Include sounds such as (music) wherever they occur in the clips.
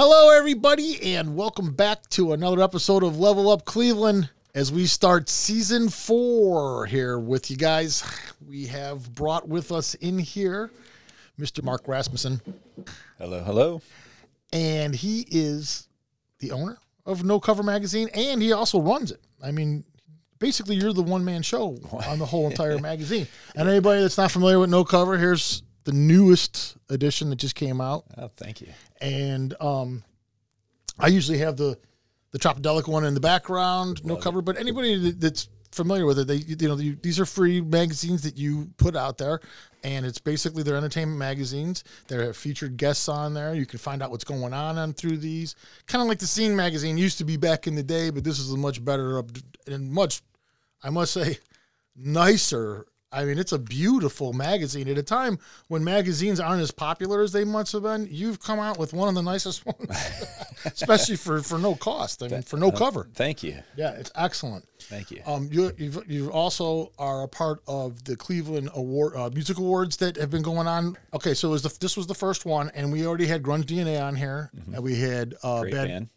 Hello, everybody, and welcome back to another episode of Level Up Cleveland. As we start season four here with you guys, we have brought with us in here Mr. Mark Rasmussen, Hello, hello. and he is the owner of No Cover Magazine, and he also runs it. I mean, basically, you're the one man show on the whole (laughs) entire magazine. And anybody that's not familiar with No Cover, here's the newest edition that just came out. Oh, thank you. and um, I usually have the the Tropidelic one in the background, no Love it. cover. But anybody that's familiar with it, they you know you, these are free magazines that you put out there, and it's basically they're entertainment magazines. They have featured guests on there. You can find out what's going on on through these. Kind of like the Scene magazine used to be back in the day, but this is a much better and much, I must say, nicer. I mean, it's a beautiful magazine. At a time when magazines aren't as popular as they must have been, you've come out with one of the nicest (laughs) ones, (laughs) especially for, for no cost. I mean, for no cover. Thank you. Yeah, it's excellent. Thank you. Um, you you've, you also are a part of the Cleveland Award uh, Music Awards that have been going on. Okay, so it was the, this was the first one, and we already had Grunge DNA on here, and we had uh, Mm-hmm. Great Bad band.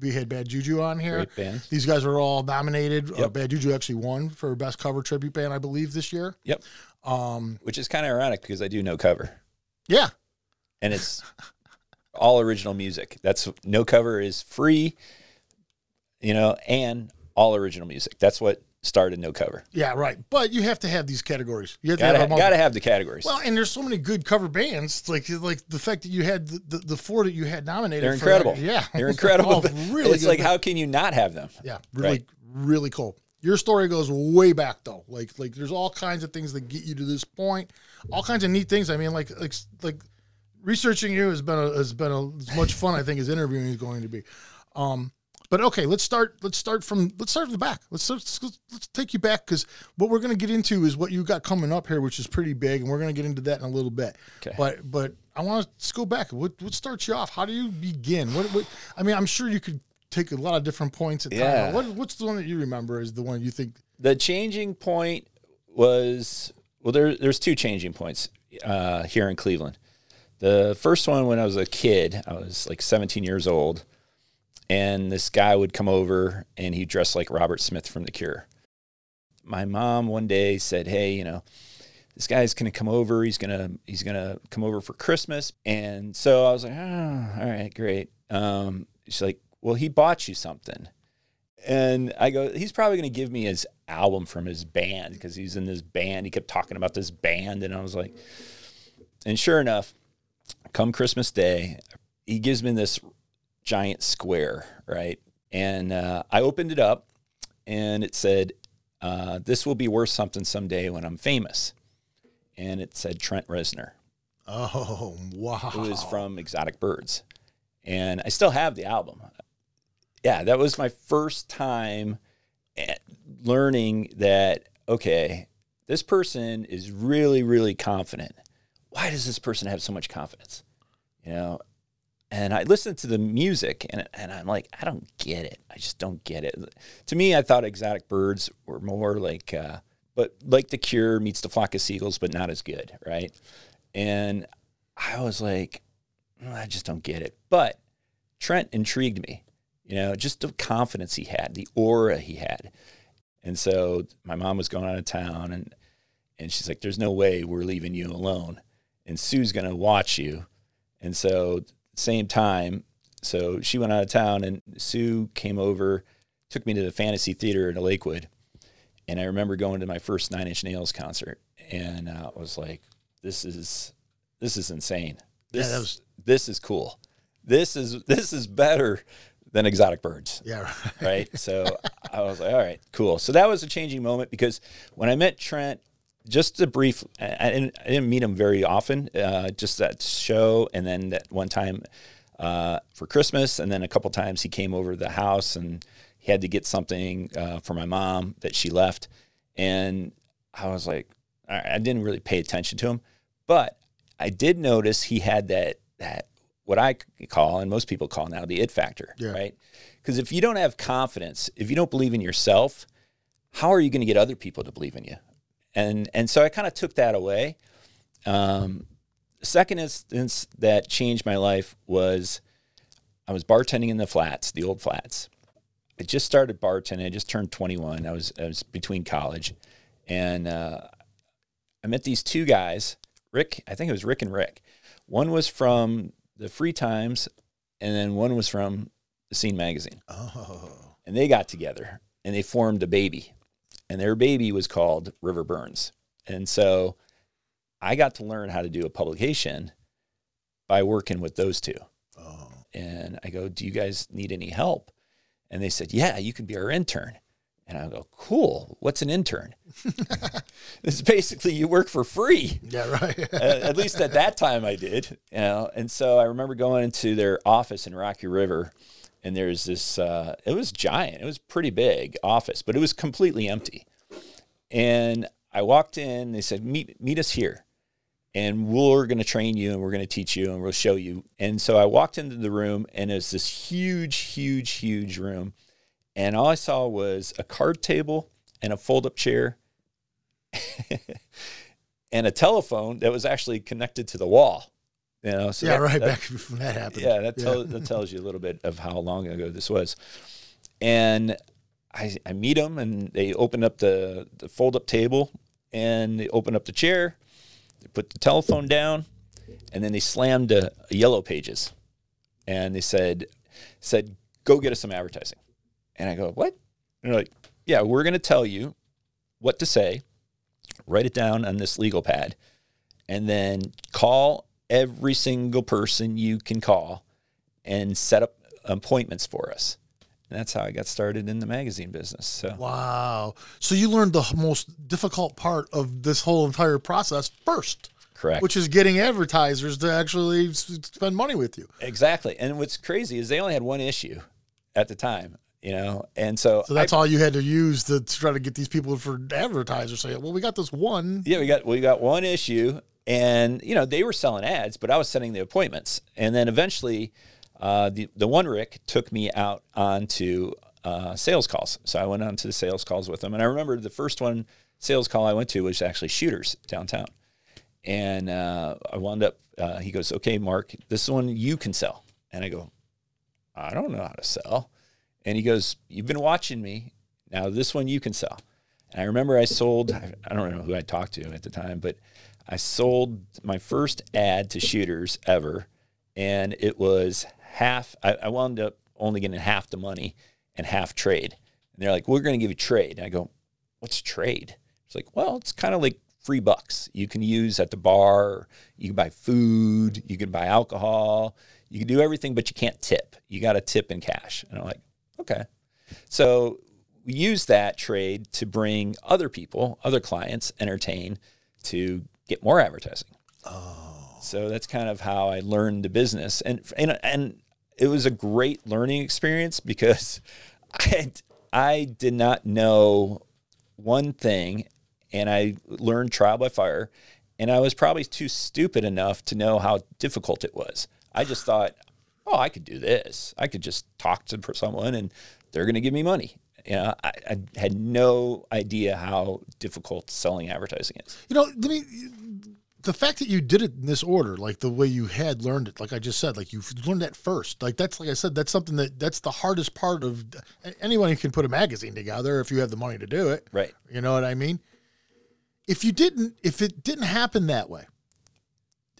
We had Bad Juju on here. Great band. These guys are all nominated. Uh, Bad Juju actually won for best cover tribute band, I believe, this year. Yep. Um, Which is kind of ironic because I do no cover, yeah, and it's all original music. That's no cover is free, you know, and all original music. That's what started no cover. yeah, right. But you have to have these categories. You have to Gotta have ha- gotta have the categories. Well, and there's so many good cover bands. Like like the fact that you had the, the, the four that you had nominated. They're that- incredible. yeah, They're (laughs) incredible. All (laughs) really it's like bands. how can you not have them? Yeah, really, Right. really cool. Your story goes way back though. Like, like there's all kinds of things that get you to this point. All kinds of neat things. I mean, like, like, like researching you has been a, has been a, as much fun I think as interviewing is going to be. Um, but okay, let's start. Let's start from let's start from the back. Let's let's, let's, take you back because what we're going to get into is what you got coming up here, which is pretty big, and we're going to get into that in a little bit. Okay. But but I want to go back. What what starts you off? How do you begin? What, what I mean, I'm sure you could take a lot of different points at Yeah. time. What what's the one that you remember is the one you think? the changing point was well there there's two changing points uh, here in Cleveland. The first one when I was a kid, I was like 17 years old, and this guy would come over and he dressed like Robert Smith from The Cure. My mom one day said, "Hey, you know, this guy's gonna come over. He's gonna he's gonna come over for Christmas." And so I was like, "Oh, all right, great." Um, she's like, "Well, he bought you something." And I go, he's probably to give me his album from his band because he's in this band. He kept talking about this band. And I was like, and sure enough, come Christmas Day, he gives me this giant square, right? And uh, I opened it up and it said, uh, This will be worth something someday when I'm famous. And it said Trent Reznor. Oh wow! It was from Exotic Birds. And I still have the album. Yeah, that was my first time learning that, okay, this person is really, really confident. Why does this person have so much confidence? You know, and I listened to the music and, and I'm like, I don't get it. I just don't get it. To me, I thought Exotic Birds were more like, uh, but like The Cure meets The Flock of Seagulls, but not as good, right? And I was like, "Mm, I just don't get it. But Trent intrigued me, you know, just the confidence he had, the aura he had. And so my mom was going out of town and and she's like, There's no way we're leaving you alone. And Sue's gonna watch you. And so same time, so she went out of town and Sue came over, took me to the Phantasy theater in Lakewood. And I remember going to my first Nine Inch Nails concert and uh, I was like, This is this is insane. Yeah, This that was- this is cool. This is this is better than exotic birds, yeah, right? so I was like, all right, cool. So that was a changing moment because when I met Trent, just a brief, I didn't, I didn't meet him very often, uh, just that show, and then that one time uh, for Christmas, and then a couple times he came over to the house and he had to get something uh, for my mom that she left, and I was like, I didn't really pay attention to him, but I did notice he had that that what I call and most people call now the it factor, Yeah. right? Because if you don't have confidence, if you don't believe in yourself, how are you going to get other people to believe in you? And and so I kind of took that away. Um, second instance that changed my life was I was bartending in the flats, the old flats. I just started bartending. I just turned 21. I was I was between college, and uh, I met these two guys. Rick, I think it was Rick and Rick. One was from the Free Times, and then one was from the Scene magazine. Oh. And they got together and they formed a baby, and their baby was called River Burns. And so I got to learn how to do a publication by working with those two. Oh. And I go, Do you guys need any help? And they said, Yeah, you can be our intern. And I go, Cool. What's an intern? (laughs) this is basically you work for free. Yeah, right. (laughs) at, at least at that time I did. You know, and so I remember going into their office in Rocky River, and there's this. Uh, it was giant. It was pretty big office, but it was completely empty. And I walked in. They said, "Meet meet us here." and we're going to train you and we're going to teach you and we'll show you. And so I walked into the room and it was this huge, huge, huge room. And all I saw was a card table and a fold up chair (laughs) and a telephone that was actually connected to the wall. You know, so yeah, that- right. that- back (laughs) when that happened. yeah, that, tell, that tells you a little bit of how long ago this was. And I, I meet them, and they open up the, the fold up table, and they open up the chair, they put the telephone down, and then they slammed a, a yellow pages, and they said, said, go get us some advertising. And I go, what? And they're like, yeah, we're going to tell you what to say, write it down on this legal pad, and then call every single person you can call and set up appointments for us. And that's how I got started in the magazine business. So Wow. So you learned the most difficult part of this whole entire process first, correct. which is getting advertisers to actually spend money with you. exactly. And what's crazy is they only had one issue at the time, you know, and so, So that's I, all you had to use to try to get these people for advertisers. Say, well, we got this one. yeah, we got we got one issue, and you know they were selling ads, but I was setting the appointments, and then eventually, uh, the the one Rick took me out onto uh, sales calls. So I went on to the sales calls with him, and I remember the first one sales call I went to was actually Shooters downtown, and uh, I wound up. Uh, he goes, "Okay, Mark, this one you can sell," and I go, "I don't know how to sell," and he goes, "You've been watching me. Now this one you can sell." And I remember I sold. I don't know who I talked to at the time, but I sold my first ad to Shooters ever, and it was half. I, I wound up only getting half the money and half trade. And they're like, "We're going to give you trade." And I go, "What's trade?" It's like, "Well, it's kind of like free bucks you can use at the bar. You can buy food. You can buy alcohol. You can do everything, but you can't tip. You got to tip in cash." And I'm like, "Okay." So we use that trade to bring other people, other clients, entertain to get more advertising. Oh. So that's kind of how I learned the business, and and and it was a great learning experience because (laughs) I I did not know one thing, and I learned trial by fire, and I was probably too stupid enough to know how difficult it was. I just thought, oh, I could do this. I could just talk to someone, and they're going to give me money. You know, I, I had no idea how difficult selling advertising is. You know, let me. The fact that you did it in this order, like the way you had learned it, like I just said, like you learned that first. Like that's like I said, that's something that that's the hardest part of anyone who can put a magazine together if you have the money to do it. Right. You know what I mean? If you didn't, if it didn't happen that way,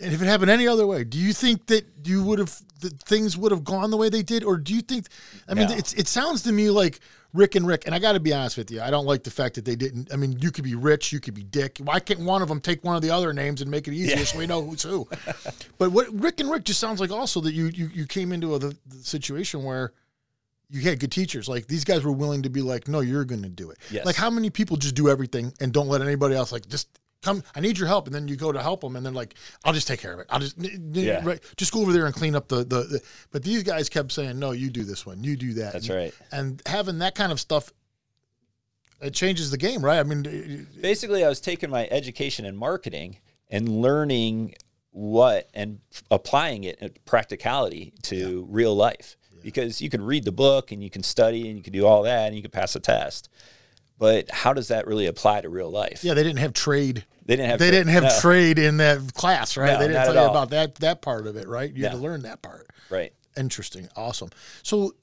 and if it happened any other way, do you think that you would have that things would have gone the way they did, or do you think? I mean, No. it's it sounds to me like Rick and Rick, and I got to be honest with you, I don't like the fact that they didn't. I mean, you could be Rich, you could be Dick. Why can't one of them take one of the other names and make it easier so we know who's who? (laughs) but what Rick and Rick just sounds like also that you you, you came into a, the, the situation where you had good teachers. Like these guys were willing to be like, no, you're going to do it. Yes. Like how many people just do everything and don't let anybody else like just come. I need your help, and then you go to help them, and then like I'll just take care of it. I'll just Yeah. right, just go over there and clean up the, the the. But these guys kept saying, no, you do this one, you do that. That's And- right. And having that kind of stuff, it changes the game, right? I mean, basically I was taking my education in marketing and learning what and applying it in practicality to real life because you can read the book and you can study and you can do all that and you can pass a test but how does that really apply to real life yeah, they didn't have trade. they didn't have They tra- didn't have no, trade in that class, right? No, they didn't tell you all. about that that part of it, right? You had to learn that part. right Interesting. Awesome. So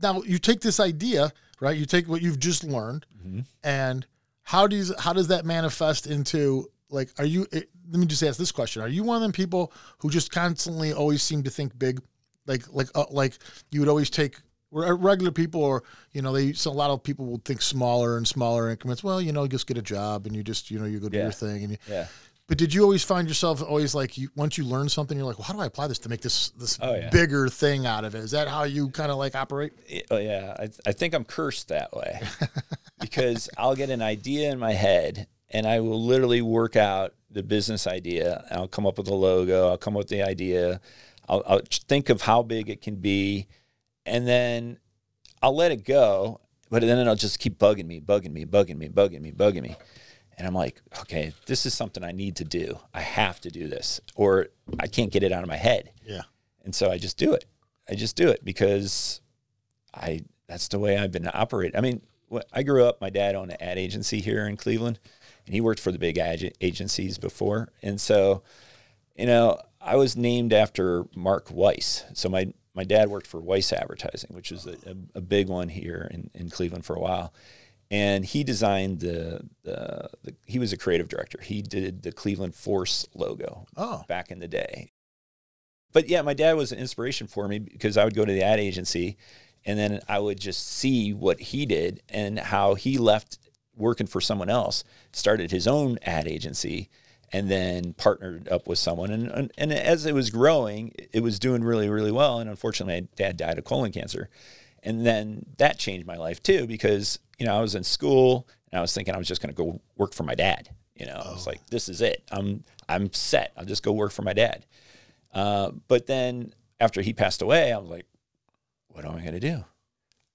now you take this idea, right? You take what you've just learned, Mhm. and how does how does that manifest into like? Are you? eh, Let me just ask this question: Are you one of them people who just constantly always seem to think big, like like uh, like you would always take? Where Regular people, are, you know, they so a lot of people will think smaller and smaller increments. Well, you know, just get a job and you just you know you go do Yeah. your thing and you, Yeah. but did you always find yourself always like you once you learn something, you're like, well, how do I apply this to make this this Oh, yeah. bigger thing out of it? Is that how you kind of like operate? Oh yeah, I, I think I'm cursed that way (laughs) because I'll get an idea in my head and I will literally work out the business idea. I'll come up with a logo. I'll come up with the idea. I'll, I'll think of how big it can be, and then I'll let it go. But then it'll just keep bugging me, bugging me, bugging me, bugging me, bugging me. And I'm like, okay, this is something I need to do. I have to do this, or I can't get it out of my head. Yeah. And so I just do it. I just do it because I that's the way I've been operating. I mean, I grew up. My dad owned an ad agency here in Cleveland, and he worked for the big ad agencies before. And so, you know, I was named after Mark Weiss. So my my dad worked for Weiss Advertising, which is a, a, big one here in, in Cleveland for a while. And he designed the, the the he was a creative director. He did the Cleveland Force logo Oh, back in the day. But yeah, my dad was an inspiration for me because I would go to the ad agency and then I would just see what he did and how he left working for someone else, started his own ad agency, and then partnered up with someone. And, and, and as it was growing, it was doing really, really well. And unfortunately, my dad died of colon cancer. And then that changed my life too because, you know, I was in school and I was thinking I was just going to go work for my dad. You know, I was like, this is it. I'm I'm set. I'll just go work for my dad. Uh, but then after he passed away, I was like, what am I going to do?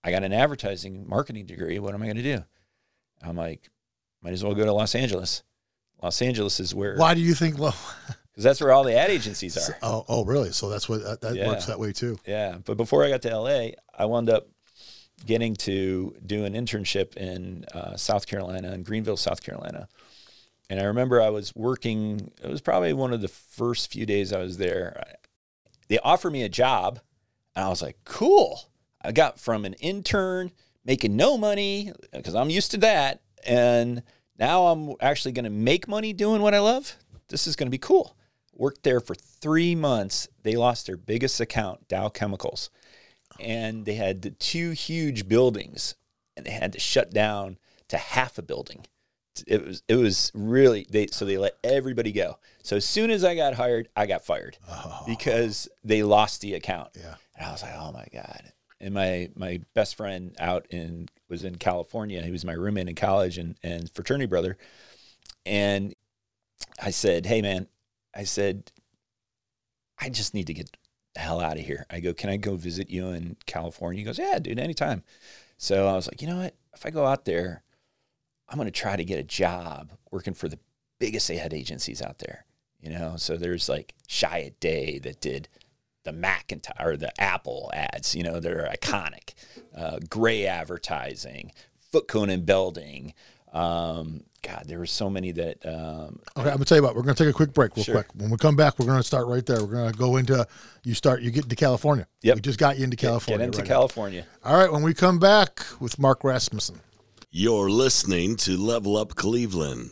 I got an advertising marketing degree. What am I going to do? I'm like, might as well go to Los Angeles. Los Angeles is where, why do you think? Well, (laughs) because that's where all the ad agencies are. oh, oh, really? So that's what that, that Yeah. works that way too. Yeah, but before I got to LA, I wound up getting to do an internship in uh, South Carolina, in Greenville, South Carolina. And I remember I was working. It was probably one of the first few days I was there. They offered me a job, and I was like, "Cool!" I got from an intern making no money because I'm used to that, and now I'm actually going to make money doing what I love. This is going to be cool. Worked there for three months. They lost their biggest account, Dow Chemicals, and they had the two huge buildings, and they had to shut down to half a building. It was it was really they so they let everybody go. So as soon as I got hired, I got fired Oh, because they lost the account. yeah. And I was like, oh my God. And my my best friend out in was in California. He was my roommate in college and, and fraternity brother. And I said, Hey man, I said, I just need to get the hell out of here. I go, Can I go visit you in California? He goes, Yeah, dude, anytime. So I was like, you know what? If I go out there, I'm gonna try to get a job working for the biggest ad agencies out there. You know, so there's like Chiat Day that did the Macintosh or the Apple ads, you know, they're iconic. Uh, Grey advertising, Foote Cone and Belding. Um, God, there were so many that. Um, Okay, I'm gonna tell you what. We're gonna take a quick break, real Sure. quick. When we come back, we're gonna start right there. We're gonna go into you start. You get into California. Yep. We just got you into California. get into right now. California. All right. When we come back with Mark Rasmussen. You're listening to Level Up Cleveland.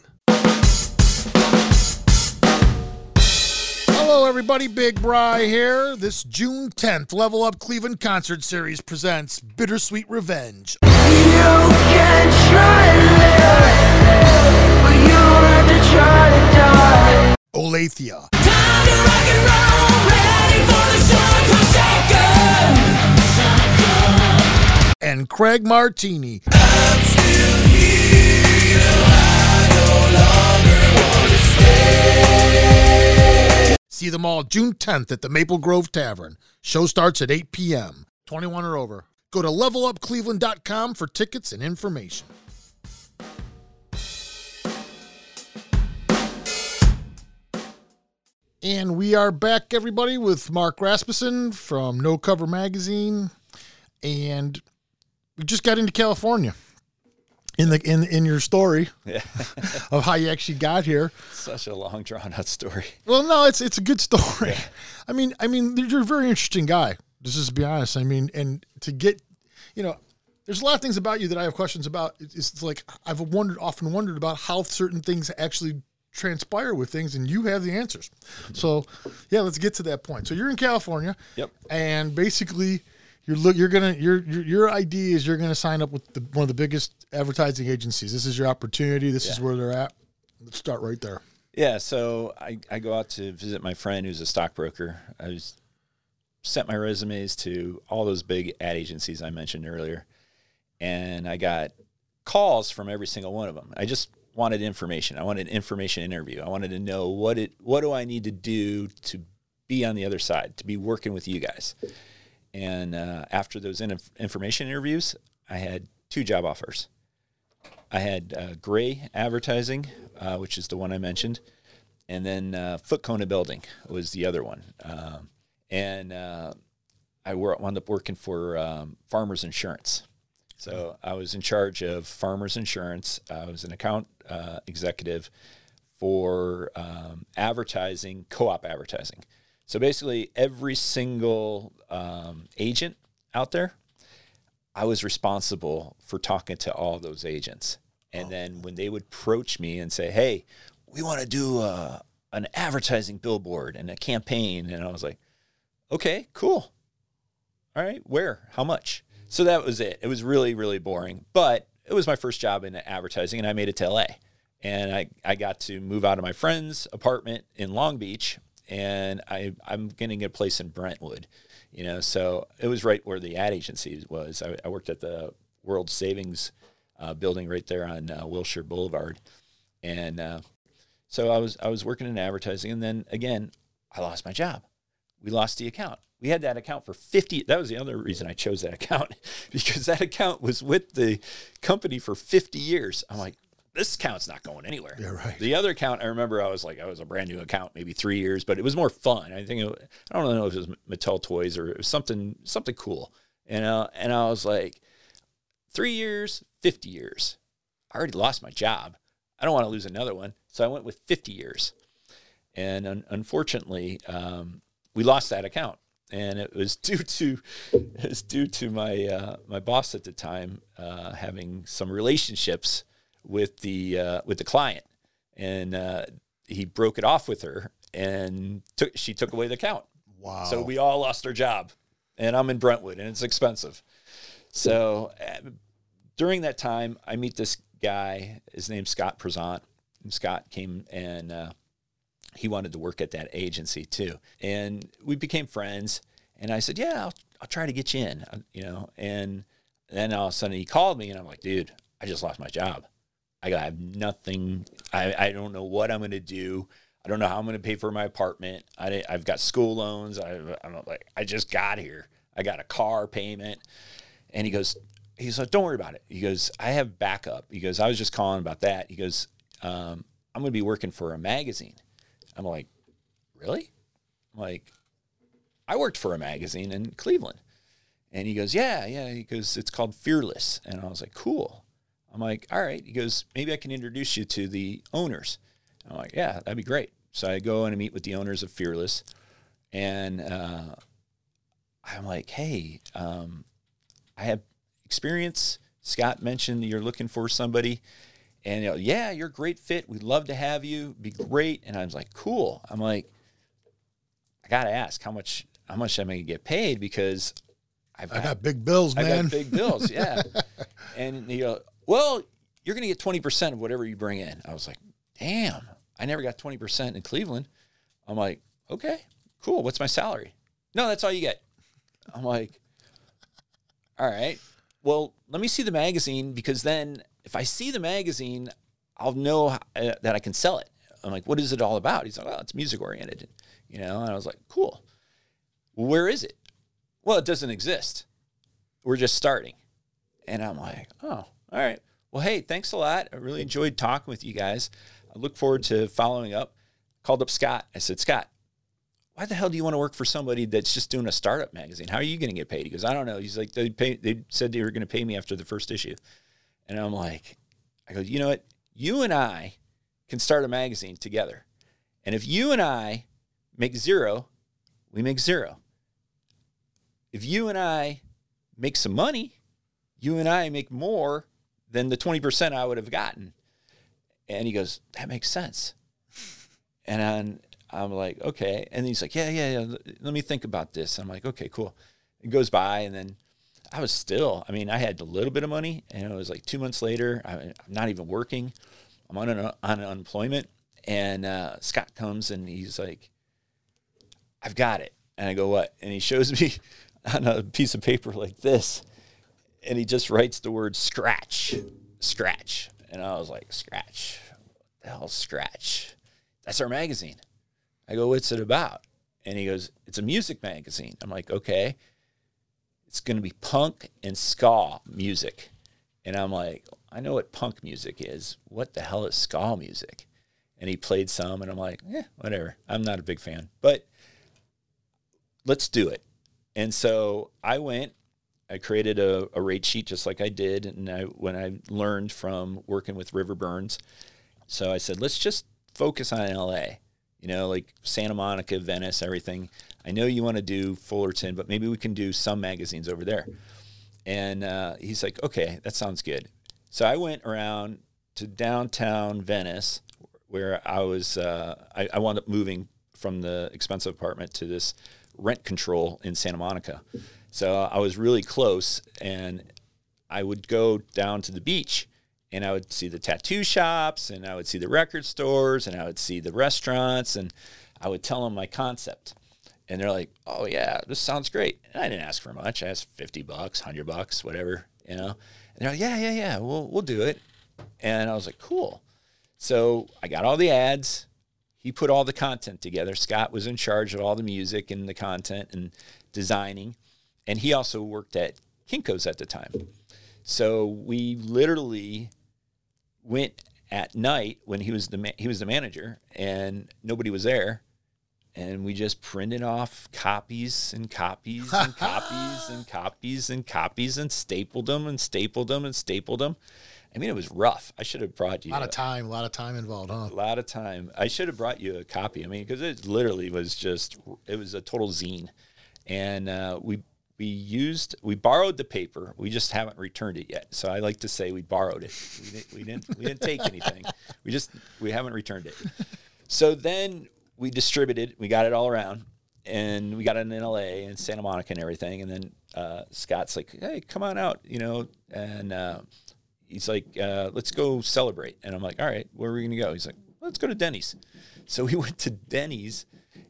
Hello, everybody. Big Bri here. This June 10th, Level Up Cleveland Concert Series presents Bittersweet Revenge. You can try to live, but you have to try to die. Olathia. Time to rock and roll, ready for the sun crusader. and Craig Martini. See them all June 10th at the Maple Grove Tavern. Show starts at 8 p.m. 21 or over. Go to levelupcleveland.com for tickets and information. And we are back, everybody, with Mark Rasmussen from No Cover Magazine. And we just got into California. In the in in your story Yeah, (laughs) of how you actually got here. such a long drawn out story. Well, no, it's it's a good story. I mean, I mean, you're a very interesting guy. Just just to be honest. I mean, and to get, you know, there's a lot of things about you that I have questions about. It's, it's like I've wondered, often wondered about how certain things actually transpire with things, and you have the answers. So, yeah, let's get to that point. So you're in California. Yep. And basically, you're look. You're gonna. Your your your idea is you're gonna sign up with the, one of the biggest advertising agencies. This is your opportunity. This is where they're at. Let's start right there. Yeah, so I, I go out to visit my friend who's a stockbroker. I was sent my resumes to all those big ad agencies I mentioned earlier, and I got calls from every single one of them. I just wanted information. I wanted an information interview. I wanted to know what it what do I need to do to be on the other side, to be working with you guys. And uh, after those in- information interviews, I had two job offers. I had uh, Grey Advertising, uh, which is the one I mentioned, and then uh, Foote Cone Belding was the other one. Um, and uh, I wor- wound up working for um, Farmers Insurance. So I was in charge of Farmers Insurance. I was an account uh, executive for um, advertising, co-op advertising. So basically, every single um, agent out there, I was responsible for talking to all those agents. And then when they would approach me and say, "Hey, we want to do a, an advertising billboard and a campaign," and I was like, "Okay, cool. All right, where? How much?" So that was it. It was really, really boring, but it was my first job in advertising, and I made it to LA. And I, I got to move out of my friend's apartment in Long Beach, and I, I'm getting a place in Brentwood. You know, so it was right where the ad agency was. I, I worked at the World Savings uh, building right there on uh, Wilshire Boulevard, and uh, so I was I was working in advertising, and then again, I lost my job. We lost the account. We had that account for 50. That was the other reason I chose that (laughs) account because that account was with the company for 50 years. I'm like, this account's not going anywhere. Yeah, right. The other account, I remember I was like, I was a brand new account, maybe three years, but it was more fun. I think, it, I don't know if it was Mattel toys or it was something, something cool. And, uh, and I was like, three years, 50 years. I already lost my job. I don't want to lose another one. So I went with 50 years. And un- unfortunately, um, we lost that account. And it was (laughs) due to it was due to my uh, my boss at the time uh, having some relationships with the uh, with the client, and uh, he broke it off with her, and took she took away the account. Wow. So we all lost our job, and I'm in Brentwood, and it's expensive. So uh, during that time, I meet this guy. His name's Scott Prezant. And Scott came and uh, he wanted to work at that agency too, and we became friends. And I said, "Yeah, I'll, I'll try to get you in," you know. And then all of a sudden, he called me, and I'm like, "Dude, I just lost my job. I have nothing. I, I don't know what I'm going to do. I don't know how I'm going to pay for my apartment. I, I've got school loans. I, I'm like, I just got here. I got a car payment. And he goes, he's like, don't worry about it. He goes, I have backup. He goes, I was just calling about that. He goes, um, I'm going to be working for a magazine. I'm like, really? I'm like, I worked for a magazine in Cleveland. And he goes, yeah, yeah. He goes, it's called Fearless. And I was like, cool. I'm like, all right. He goes, maybe I can introduce you to the owners. I'm like, yeah, that'd be great. So I go and I meet with the owners of Fearless, and uh, I'm like, hey, um, I have experience. Scott mentioned you're looking for somebody, and you know, yeah, you're a great fit. We'd love to have you. Be great. And I was like, cool. I'm like, I gotta ask how much how much am I gonna get paid because I've I got big bills, I man. got big bills, (laughs) yeah. and you go, well, you're going to get 20% of whatever you bring in. I was like, damn, I never got 20% in Cleveland. I'm like, okay, cool. What's my salary? No, that's all you get. I'm like, all right. Well, let me see the magazine because then if I see the magazine, I'll know uh, that I can sell it. I'm like, what is it all about? He's like, well, it's music oriented, you know? And I was like, cool. Where is it? Well, it doesn't exist. We're just starting. And I'm like, oh, all right. Well, hey, thanks a lot. I really enjoyed talking with you guys. I look forward to following up. Called up Scott. I said, Scott, why the hell do you want to work for somebody that's just doing a startup magazine? How are you going to get paid? He goes, I don't know. He's like, they pay, they said they were going to pay me after the first issue. And I'm like, I go, you know what? You and I can start a magazine together. And if you and I make zero, we make zero. if you and I make some money, you and I make more than the 20% I would have gotten. And he goes, that makes sense. And I'm, I'm like, okay. And he's like, yeah, yeah, yeah. Let me think about this. I'm like, okay, cool. It goes by, and then I was still, I mean, I had a little bit of money, and it was like two months later. I'm not even working. I'm on, an, on unemployment. And uh, Scott comes and he's like, I've got it. And I go, what? And he shows (laughs) me on a piece of paper like this. And he just writes the word scratch, scratch. And I was like, scratch? What the hell, scratch? That's our magazine. I go, what's it about? And he goes, it's a music magazine. I'm like, okay. It's going to be punk and ska music. And I'm like, I know what punk music is. What the hell is ska music? And he played some, and I'm like, eh, whatever. I'm not a big fan, but let's do it. And so I went, I created a, a rate sheet just like I did. And I, when I learned from working with River Burns, so I said, let's just focus on LA, you know, like Santa Monica, Venice, everything. I know you want to do Fullerton, but maybe we can do some magazines over there. And uh, he's like, okay, that sounds good. So I went around to downtown Venice, where I was. Uh, I, I wound up moving from the expensive apartment to this rent control in Santa Monica. So I was really close, and I would go down to the beach, and I would see the tattoo shops, and I would see the record stores, and I would see the restaurants, and I would tell them my concept. And they're like, "Oh yeah, this sounds great." And I didn't ask for much. I asked fifty bucks, hundred bucks, whatever, you know. And they're like, "Yeah, yeah, yeah, we'll we'll do it." And I was like, "Cool." So I got all the ads. He put all the content together. Scott was in charge of all the music and the content and designing, and he also worked at Kinko's at the time. So we literally went at night when he was the ma- he was the manager and nobody was there and we just printed off copies and copies and (laughs) copies and copies and copies and stapled them and stapled them and stapled them. I mean, it was rough. I should have brought you A lot of time, a lot of time involved, huh? a lot of time. I should have brought you a copy. I mean, because it literally was just it was a total zine, and uh, we we used we borrowed the paper. We just haven't returned it yet. So I like to say we borrowed it. We didn't we didn't, we didn't take anything. We just we haven't returned it. So then we distributed. We got it all around, and we got it in LA and Santa Monica and everything. And then uh, Scott's like, "Hey, come on out," you know, and. Uh, he's like, uh, let's go celebrate. And I'm like, all right, where are we going to go? He's like, let's go to Denny's. So we (laughs) went to Denny's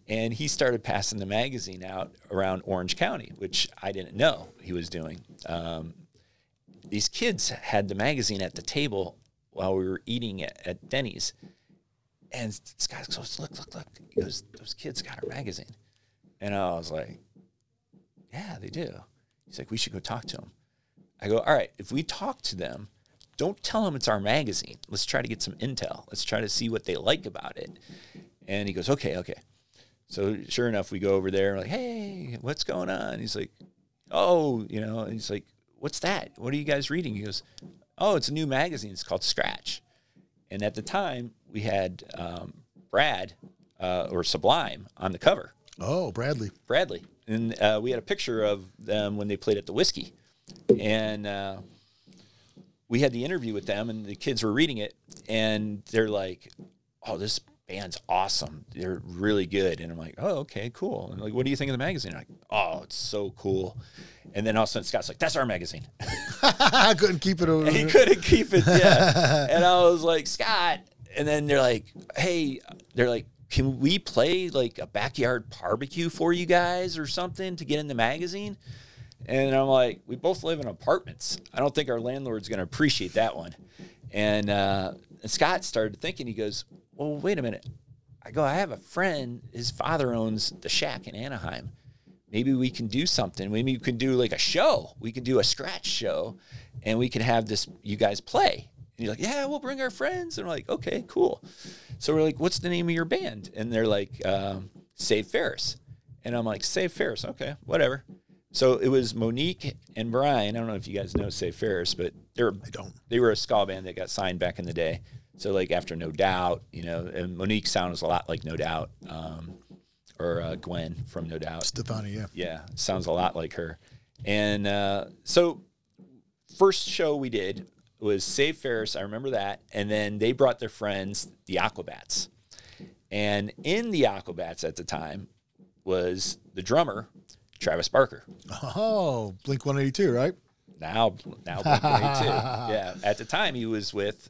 and he started passing the magazine out around Orange County, which I didn't know he was doing. Um, these kids had the magazine at the table while we were eating at, at Denny's. And Scott goes, look, look, look. He goes, those kids got our magazine. And I was like, yeah, they do. He's like, we should go talk to them. I go, all right, if we talk to them, don't tell them it's our magazine. Let's try to get some intel. Let's try to see what they like about it. And he goes, okay, okay. So sure enough, we go over there, like, hey, what's going on? He's like, oh, you know, and he's like, what's that? What are you guys reading? He goes, oh, it's a new magazine. It's called Scratch. And at the time, we had um, Brad uh, or Sublime on the cover. Oh, Bradley. Bradley, and uh, we had a picture of them when they played at the Whiskey, and uh, we had the interview with them, and the kids were reading it, and they're like, "Oh, this band's awesome. They're really good." And I'm like, "Oh, okay, cool." And like, "What do you think of the magazine?" I'm like, "Oh, it's so cool." And then all of a sudden, Scott's like, "That's our magazine." I (laughs) couldn't keep it over. he couldn't keep it. Yeah. (laughs) and I was like, Scott. And then they're like, hey, they're like, can we play like a backyard barbecue for you guys or something to get in the magazine? And I'm like, we both live in apartments. I don't think our landlord's going to appreciate that one. And, uh, and Scott started thinking, he goes, well, wait a minute. I go, I have a friend, his father owns the shack in Anaheim. Maybe we can do something. Maybe we can do like a show. We can do a scratch show and we can have this, you guys play. And you're like, yeah, we'll bring our friends. And we're like, okay, cool. So we're like, what's the name of your band? And they're like, um, Save Ferris. And I'm like, Save Ferris. Okay, whatever. So it was Monique and Brian. I don't know if you guys know Save Ferris, but they're I don't. they were a ska band that got signed back in the day. So like after No Doubt, you know, and Monique sounds a lot like No Doubt. Um, or uh, Gwen from No Doubt. Stefani, yeah. Yeah, sounds a lot like her. And uh, so, first show we did was Save Ferris. I remember that. And then they brought their friends, the Aquabats. And in the Aquabats at the time was the drummer, Travis Barker. Oh, Blink 182, right? Now, now Blink 182. (laughs) Yeah, at the time he was with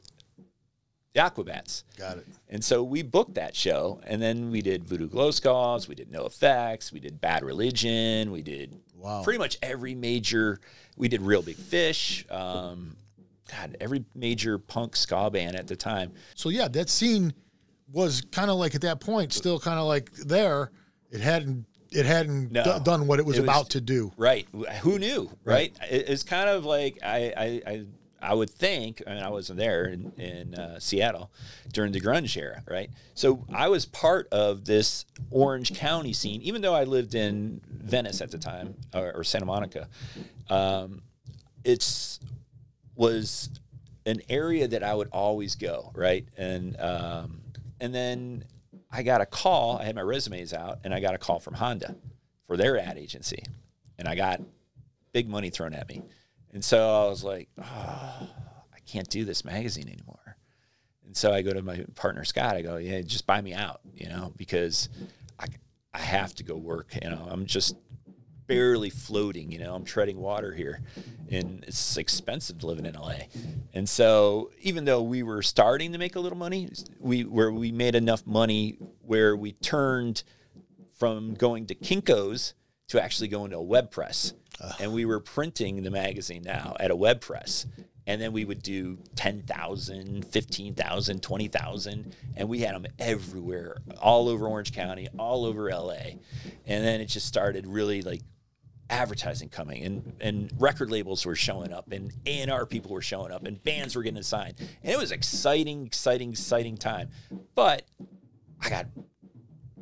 the Aquabats. Got it. And so we booked that show, and then we did Voodoo Glow Skulls, we did NOFX, we did Bad Religion, we did Wow. pretty much every major. We did Real Big Fish. Um, God, every major punk ska band at the time. So yeah, that scene was kind of like at that point still kind of like there. It hadn't it hadn't No. do- done what it was It was- about to do. Right? Who knew? Right? It- It's kind of like I I. I I would think, I mean, I wasn't there in, in uh, Seattle during the grunge era, right? So I was part of this Orange County scene, even though I lived in Venice at the time or, or Santa Monica. Um, it's was an area that I would always go, right? And um, and then I got a call. I had my resumes out, and I got a call from Honda for their ad agency, and I got big money thrown at me. And so I was like, oh, I can't do this magazine anymore. And so I go to my partner Scott. I go, yeah, just buy me out, you know, because I I have to go work. You know, I'm just barely floating. You know, I'm treading water here, and it's expensive living in LA. And so, even though we were starting to make a little money, we where we made enough money where we turned from going to Kinkos to actually go into a web press, and we were printing the magazine now at a web press. And then we would do 10,000, 15,000, 20,000. And we had them everywhere, all over Orange County, all over LA. And then it just started really like advertising coming and, and record labels were showing up and A&R people were showing up and bands were getting signed. And it was exciting, exciting, exciting time. But I got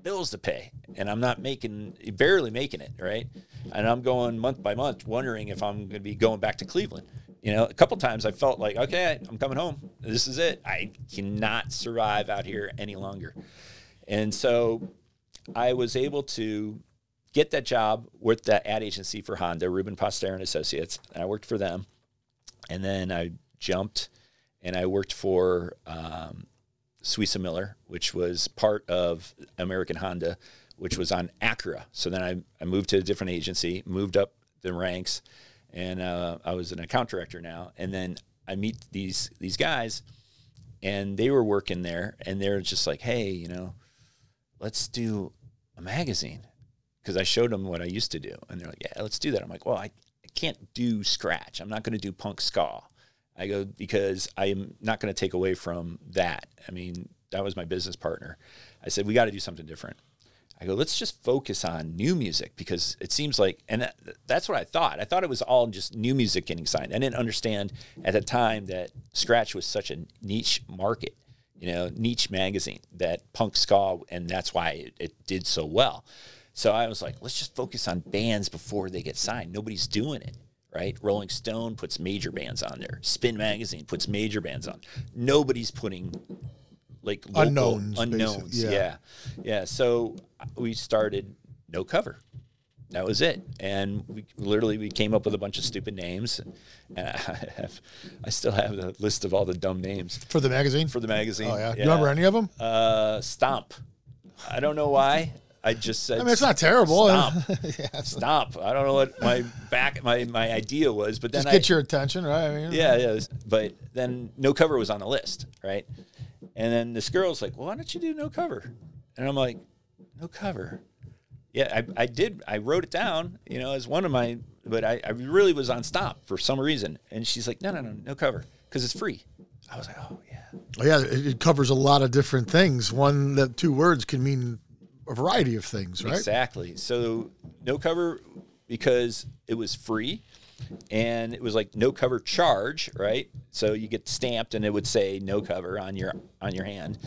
bills to pay and I'm not making barely making it, right? And I'm going month by month wondering if I'm going to be going back to Cleveland. You know, a couple times I felt like, okay, I'm coming home. This is it. I cannot survive out here any longer. And so I was able to get that job with that ad agency for Honda, Rubin Postaer and Associates. And I worked for them. And then I jumped and I worked for um, Suissa Miller, which was part of American Honda, which was on Acura. So then I, I moved to a different agency, moved up the ranks, and uh, I was an account director now. And then I meet these these guys, and they were working there, and they're just like, hey, you know, let's do a magazine because I showed them what I used to do, and they're like, "Yeah, let's do that." I'm like, "Well, I, I can't do scratch. I'm not going to do punk ska." I go because I am not going to take away from that. I mean, that was my business partner. I said, "We got to do something different." I go, "Let's just focus on new music because it seems like," and that, that's what I thought. I thought it was all just new music getting signed. I didn't understand at the time that scratch was such a niche market you know, niche magazine that punk ska, and that's why it, it did so well. So I was like, let's just focus on bands before they get signed. Nobody's doing it, right? Rolling Stone puts major bands on there. Spin Magazine puts major bands on. Nobody's putting like local Unknowns, unknowns. yeah. yeah, yeah. So we started no cover. That was it, and we literally we came up with a bunch of stupid names, (laughs) and I have, I still have the list of all the dumb names For the magazine? for the magazine. oh yeah. You remember any of them? Uh, Stomp. I don't know why. I just said. I mean, it's not terrible. Stop. (laughs) yeah, Stomp. I don't know what my back my my idea was, but then just I, get your attention, right? I mean, yeah yeah. But then no cover was on the list, right? And then this girl's like, well, "Why don't you do no cover?" And I'm like, "No cover." Yeah, I, I did. I wrote it down, you know, as one of my. But I, I really was on stop for some reason, and she's like, "No, no, no, no cover, because it's free." I was like, "Oh yeah." Oh, yeah, it, it covers a lot of different things. One that two words can mean a variety of things, right? Exactly. So no cover because it was free and it was like no cover charge, right? So you get stamped and it would say no cover on your on your hand.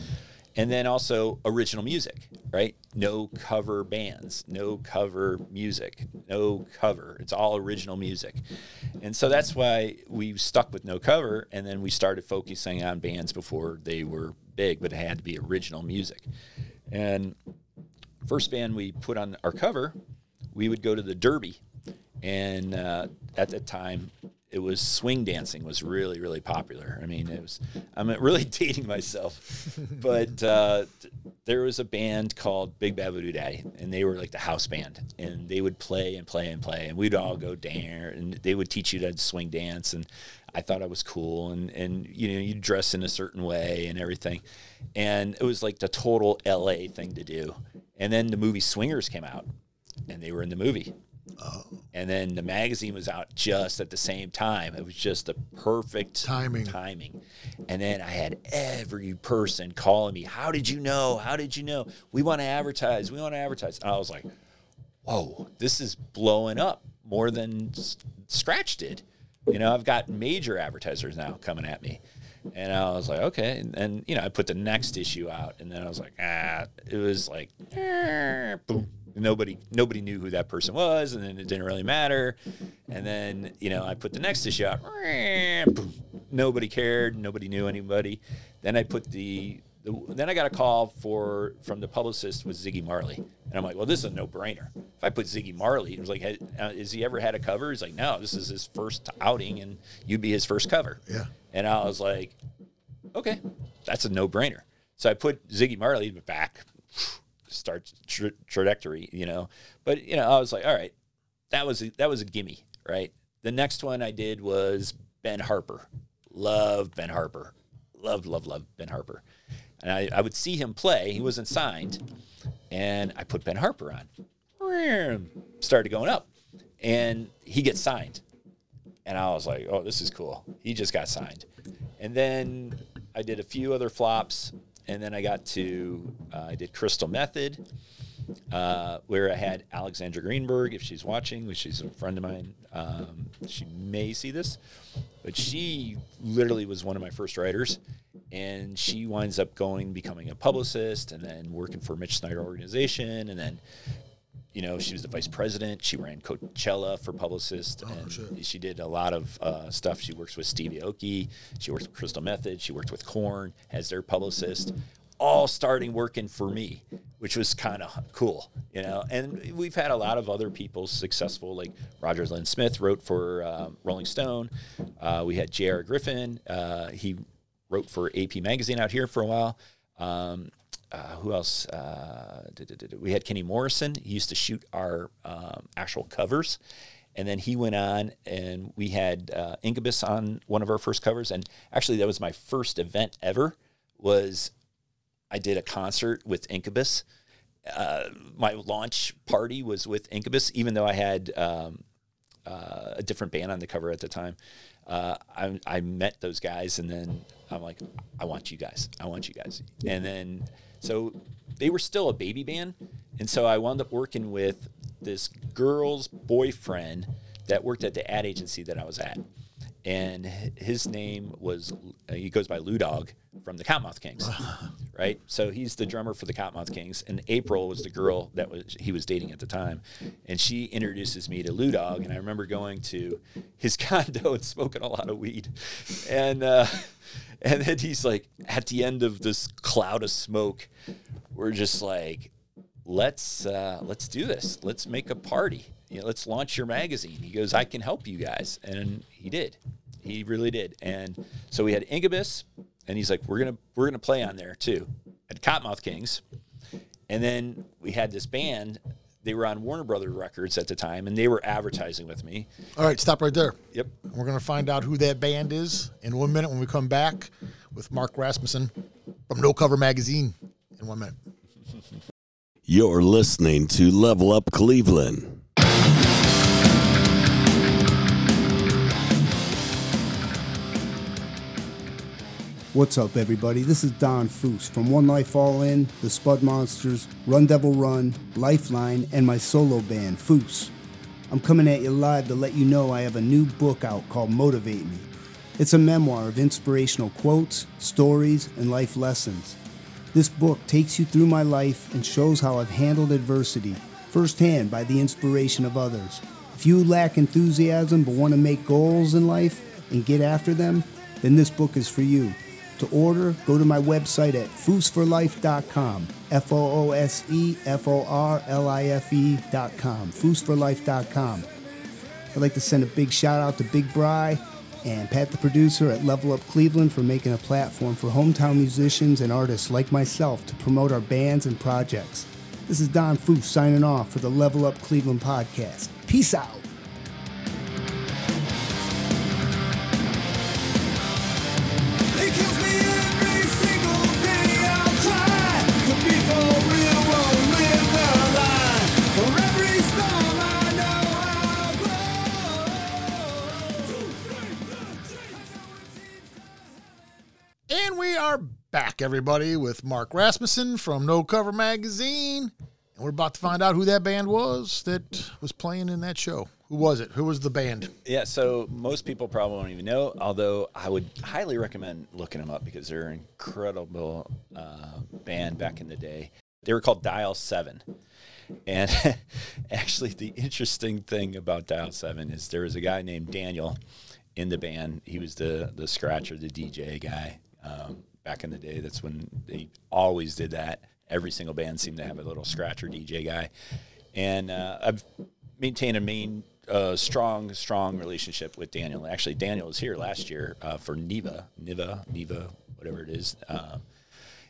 And then also original music, right? No cover bands, no cover music, no cover. It's all original music. And so that's why we stuck with no cover and then we started focusing on bands before they were big, but it had to be original music. And first band we put on our cover, we would go to the Derby, and uh, at the time, it was swing dancing was really really popular. I mean, it was. I'm really (laughs) dating myself, but uh, there was a band called Big Bad Voodoo Daddy, and they were like the house band, and they would play and play and play, and we'd all go there, and they would teach you to swing dance, and I thought I was cool, and and you know you dress in a certain way and everything, and it was like the total LA thing to do. And then the movie Swingers came out, and they were in the movie Oh. and then the magazine was out just at the same time. It was just the perfect Timing. Timing. And then I had every person calling me, "How did you know? How did you know? We want to advertise. We want to advertise." And I was like, "Whoa, this is blowing up more than Scratch did." You know, I've got major advertisers now coming at me. And I was like, okay. And, and you know, I put the next issue out, and then I was like, ah, it was like, eh, boom. Nobody, nobody knew who that person was, and then it didn't really matter. And then, you know, I put the next issue out, eh, boom. Nobody cared. Nobody knew anybody. Then I put the, the, then I got a call for from the publicist with Ziggy Marley, and I'm like, well, this is a no-brainer. If I put Ziggy Marley, it was like, "Hey, uh, has he ever had a cover? He's like, no, this is his first outing, and you'd be his first cover. Yeah. And I was like, okay, that's a no-brainer. So I put Ziggy Marley back, start tra- trajectory, you know. But you know, I was like, all right, that was a, that was a gimme, right? The next one I did was Ben Harper. Love Ben Harper. Love, love, love Ben Harper. And I, I would see him play. He wasn't signed, and I put Ben Harper on. Started going up, and he gets signed. And I was like, oh, this is cool. He just got signed. And then I did a few other flops. And then I got to, uh, I did Crystal Method, uh, where I had Alexandra Greenberg, if she's watching, which she's a friend of mine. Um, she may see this, but she literally was one of my first writers. And she winds up going, becoming a publicist, and then working for Mitch Schneider Organization, and then you know, she was the vice president. She ran Coachella for Publicist, and shit. she did a lot of uh, stuff. She works with Stevie Aoki. She works with Crystal Method. She worked with Korn as their publicist, all starting working for me, which was kind of cool, you know. And we've had a lot of other people successful, like Roger Lynn Smith wrote for um, Rolling Stone. Uh, we had J.R. Griffin. Uh, he wrote for AP Magazine out here for a while. Um, uh, who else? Uh, we had Kenny Morrison. He used to shoot our um, actual covers. And then he went on, and we had uh, Incubus on one of our first covers. And actually, that was my first event ever. Was I did a concert with Incubus. Uh, my launch party was with Incubus, even though I had um, uh, a different band on the cover at the time. Uh, I, I met those guys, and then I'm like, I want you guys. I want you guys. And then, so they were still a baby band. And so I wound up working with this girl's boyfriend that worked at the ad agency that I was at. And his name was, uh, he goes by Lou Dog from the Cottonmouth Kings, (laughs) right? So he's the drummer for the Cottonmouth Kings. And April was the girl that was he was dating at the time. And she introduces me to Lou Dog. And I remember going to his (laughs) condo and smoking a lot of weed. And, uh, (laughs) and then he's like, at the end of this cloud of smoke, we're just like, let's uh, let's do this. Let's make a party. You know, let's launch your magazine. He goes, I can help you guys, and he did. He really did. And so we had Incubus, and he's like, we're gonna we're gonna play on there too, at Cottonmouth Kings, and then we had this band. They were on Warner Brothers Records at the time, and they were advertising with me. All right, stop right there. Yep. We're going to find out who that band is in one minute when we come back with Mark Rasmussen from No Cover Magazine in one minute. You're listening to Level Up Cleveland. What's up, everybody? This is Don Foose from One Life All In, The Spud Monsters, Run Devil Run, Lifeline, and my solo band, Foose. I'm coming at you live to let you know I have a new book out called Motivate Me. It's a memoir of inspirational quotes, stories, and life lessons. This book takes you through my life and shows how I've handled adversity firsthand by the inspiration of others. If you lack enthusiasm but want to make goals in life and get after them, then this book is for you. To order, go to my website at foosforlife.com. F O O S E F O R L I F E.com. Foosforlife.com. I'd like to send a big shout out to Big Bri and Pat the producer at Level Up Cleveland for making a platform for hometown musicians and artists like myself to promote our bands and projects. This is Don Foose signing off for the Level Up Cleveland podcast. Peace out. We are back, everybody, with Mark Rasmussen from No Cover Magazine. And we're about to find out who that band was that was playing in that show. Who was it? Who was the band? Yeah, so most people probably won't even know. Although I would highly recommend looking them up because they're an incredible uh, band back in the day. They were called Dial Seven, and (laughs) actually, the interesting thing about Dial Seven is there was a guy named Daniel in the band. He was the the scratcher, the DJ guy. Um, back in the day, that's when they always did that. Every single band seemed to have a little scratcher DJ guy, and uh, I've maintained a main uh, strong, strong relationship with Daniel. Actually, Daniel was here last year uh, for Niva, Niva, Niva, whatever it is. Uh,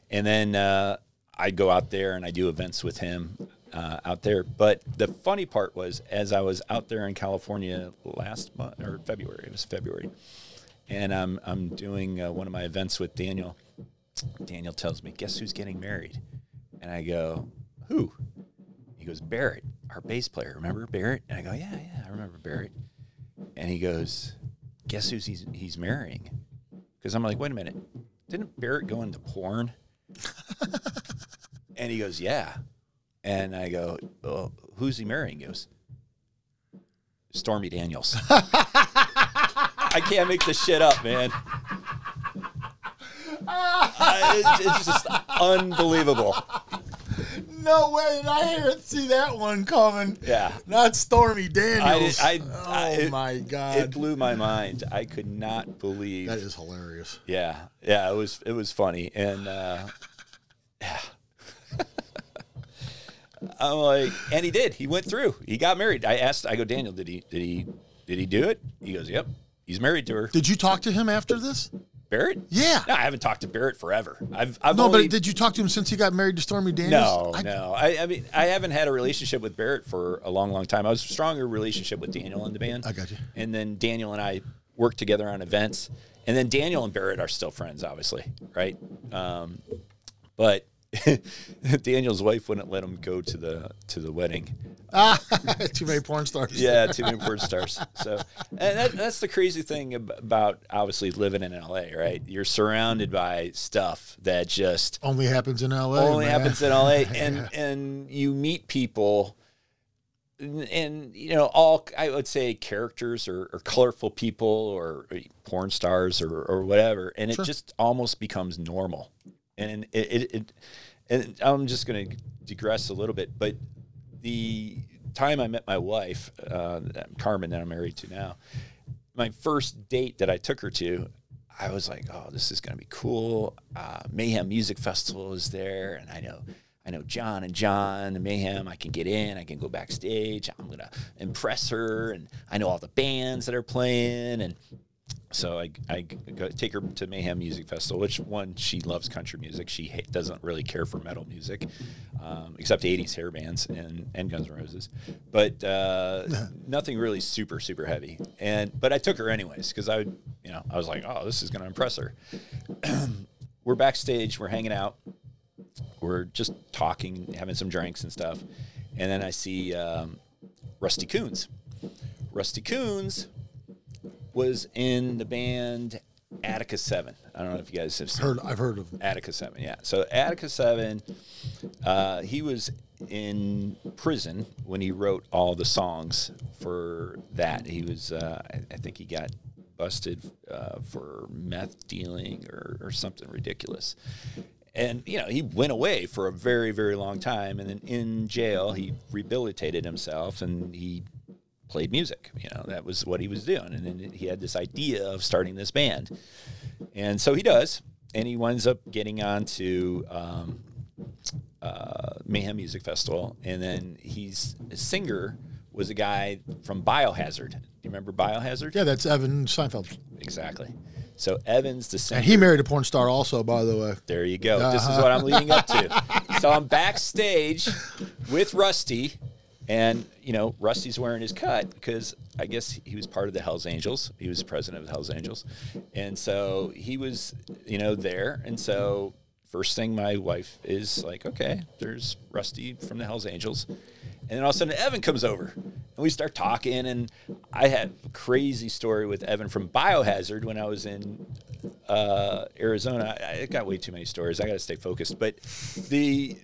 and then uh, I go out there and I do events with him uh, out there. But the funny part was, as I was out there in California last month or February, it was February, and I'm I'm doing uh, one of my events with Daniel. Daniel tells me, "Guess who's getting married?" And I go, "Who?" He goes, "Barrett, our bass player. Remember Barrett?" And I go, "Yeah, yeah, I remember Barrett." And he goes, "Guess who's he's, he's marrying?" Because I'm like, "Wait a minute, didn't Barrett go into porn?" and he goes, "Yeah." And I go, well, "Who's he marrying?" He goes, "Stormy Daniels." (laughs) I can't make this shit up, man. I- it's, just unbelievable. No way did I hear see that one coming. Yeah. Not Stormy Daniels. I- I- oh I- it- my god! It blew my mind. I could not believe. that is hilarious. Yeah, yeah, it was it was funny, and uh, yeah, (laughs) I'm like, and he did. He went through. He got married. I asked. I go, Daniel, did he did he did he do it? He goes, Yep, he's married to her. Did you talk to him after this? Barrett? Yeah. No, I haven't talked to Barrett forever. I've I've No, only, but did you talk to him since he got married to Stormy no, Daniels? I- no. I, I mean, I haven't had a relationship with Barrett for a long, long time. I was a stronger relationship with Daniel in the band. I got you. And then Daniel and I worked together on events. And then Daniel and Barrett are still friends, obviously, right? Um, but (laughs) Daniel's wife wouldn't let him go to the to the wedding. Ah, (laughs) too many porn stars. (laughs) Yeah, too many porn stars. So, and that, that's the crazy thing about obviously living in LA, right? You're surrounded by stuff that just Only happens in L.A. only man. happens in LA, and and you meet people, and, and, you know all I would say characters or, or colorful people or porn stars or, or whatever, and it just almost becomes normal, and it, it, it and I'm just going to digress a little bit, but the time I met my wife, uh, Carmen, that I'm married to now, my first date that I took her to, I was like, oh, this is going to be cool. Uh, Mayhem Music Festival is there, and I know. I know John and John and Mayhem. I can get in. I can go backstage. I'm gonna impress her, and I know all the bands that are playing. And so I, I go, take her to Mayhem Music Festival, which one she loves country music. She ha- doesn't really care for metal music, um, except 80s hair bands and, and Guns N' Roses, but uh, (laughs) nothing really super super heavy. And but I took her anyways because I, would- you know, I was like, oh, this is gonna impress her. (clears throat) we're backstage, we're hanging out, we're just talking, having some drinks and stuff, and then I see um, Rusty Coones. Rusty Coones was in the band Attica Seven. I don't know if you guys have seen Heard, I've heard of him. Attica Seven. Yeah. So Attica Seven, uh, he was in prison when he wrote all the songs for that. He was, uh, I, I think, he got busted uh, for meth dealing or, or something ridiculous. And you know he went away for a very very long time, and then in jail he rehabilitated himself and he played music. You know, that was what he was doing. And then he had this idea of starting this band. And so he does. and he winds up getting on to um, uh, Mayhem Music Festival, and then he's a singer was a guy from Biohazard. Do you remember Biohazard? Yeah, that's Evan Seinfeld. Exactly. So Evans, the singer. And he married a porn star also, by the way. There you go. This is what I'm leading up to. So I'm backstage with Rusty, and you know Rusty's wearing his cut because I guess he was part of the Hell's Angels. He was president of the Hell's Angels, and so he was, you know, there. And so first thing my wife is like, okay, there's Rusty from the Hell's Angels, and then all of a sudden Evan comes over, and we start talking. And I had a crazy story with Evan from Biohazard when I was in uh, Arizona. I, I got way too many stories. I got to stay focused. But the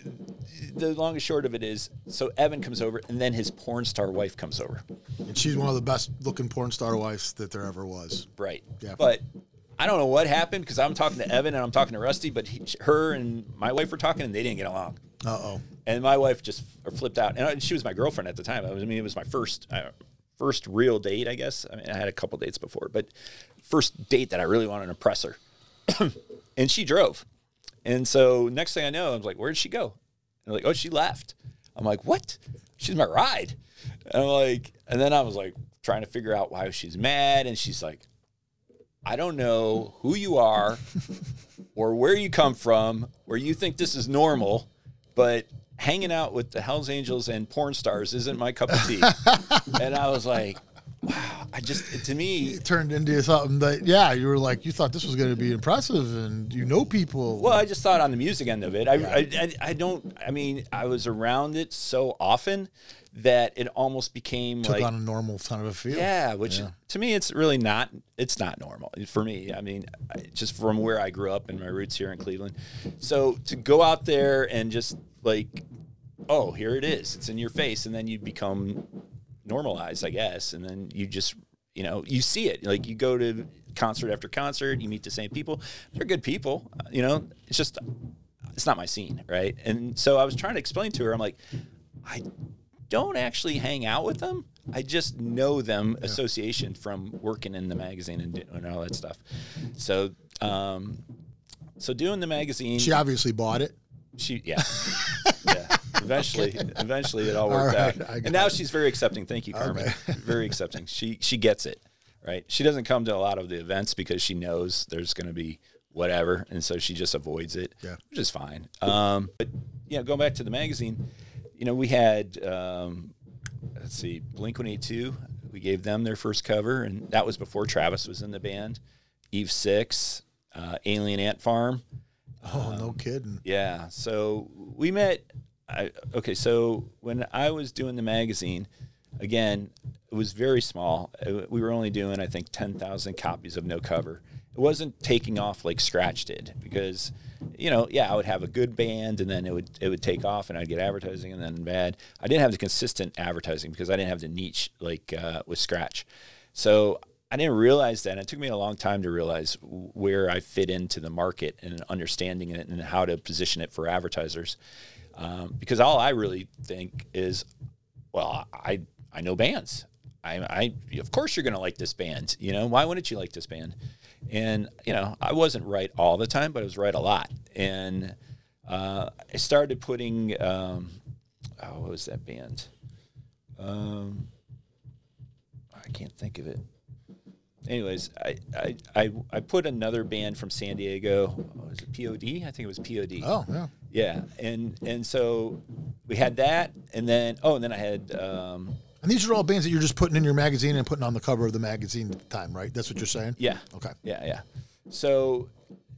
the long and short of it is, so Evan comes over, and then his porn star wife comes over. And she's one of the best looking porn star wives that there ever was. Right. Yeah. But I don't know what happened because I'm talking to Evan and I'm talking to Rusty, but he, her and my wife were talking and they didn't get along. Uh oh. And my wife just flipped out, and I- she was my girlfriend at the time. I, was, I mean, it was my first uh, first real date, I guess. I mean, I had a couple dates before, but first date that I really wanted to impress her. (coughs) and she drove, and so next thing I know, I was like, "Where did she go?" And they're like, "Oh, she left." I'm like, "What? She's my ride." And I'm like, and then I was like trying to figure out why she's mad, and she's like, I don't know who you are (laughs) or where you come from, where you think this is normal, but hanging out with the Hells Angels and porn stars isn't my cup of tea. (laughs) and I was like, wow, I just, to me, It turned into something that, yeah, you were like, you thought this was going to be impressive and you know people. well, I just thought on the music end of it. I, I, I, I don't, I mean, I was around it so often that it almost became took like, on a normal kind of a feel. Yeah, which to me it's really not. It's not normal for me. I mean, I, just from where I grew up and my roots here in Cleveland. So to go out there and just like, oh, here it is. It's in your face, and then you become normalized, I guess, and then you just you know you see it. Like you go to concert after concert, you meet the same people. They're good people. You know, it's just it's not my scene, right? And so I was trying to explain to her, I'm like, I don't actually hang out with them. I just know them association from working in the magazine and, do- and all that stuff. So, um, so doing the magazine, She obviously bought it. she, yeah, yeah. Eventually, (laughs) eventually, it all worked right, out, and now it. she's very accepting. Thank you, Carmen. (laughs) very accepting. She she gets it, right? She doesn't come to a lot of the events because she knows there's going to be whatever, and so she just avoids it, Yeah. which is fine. Um, but yeah, going back to the magazine, you know, we had um, let's see, Blink One Eight Two. We gave them their first cover, and that was before Travis was in the band. Eve Six, uh, Alien Ant Farm. Oh, no kidding. Yeah. So we met. I, okay. So when I was doing the magazine, again, it was very small. Uh, We were only doing, I think, 10,000 copies of no cover. It wasn't taking off like Scratch did because, you know, yeah, I would have a good band and then it would it would take off and I'd get advertising and then bad. I didn't have the consistent advertising because I didn't have the niche like uh, with Scratch. So I didn't realize that. And it took me a long time to realize where I fit into the market and understanding it and how to position it for advertisers. Um, because all I really think is, well, I I know bands. I, I of course you're going to like this band. You know, why wouldn't you like this band? And you know, I wasn't right all the time, but I was right a lot. And uh, I started putting, um, oh, what was that band? Um, I can't think of it anyways, I, I, I, I put another band from San Diego. Was it POD? I think it was POD. Oh, yeah. Yeah, and and so we had that, and then oh, and then I had um, And these are all bands that you're just putting in your magazine and putting on the cover of the magazine at the time, right? That's what you're saying? yeah, Okay. yeah, yeah. So,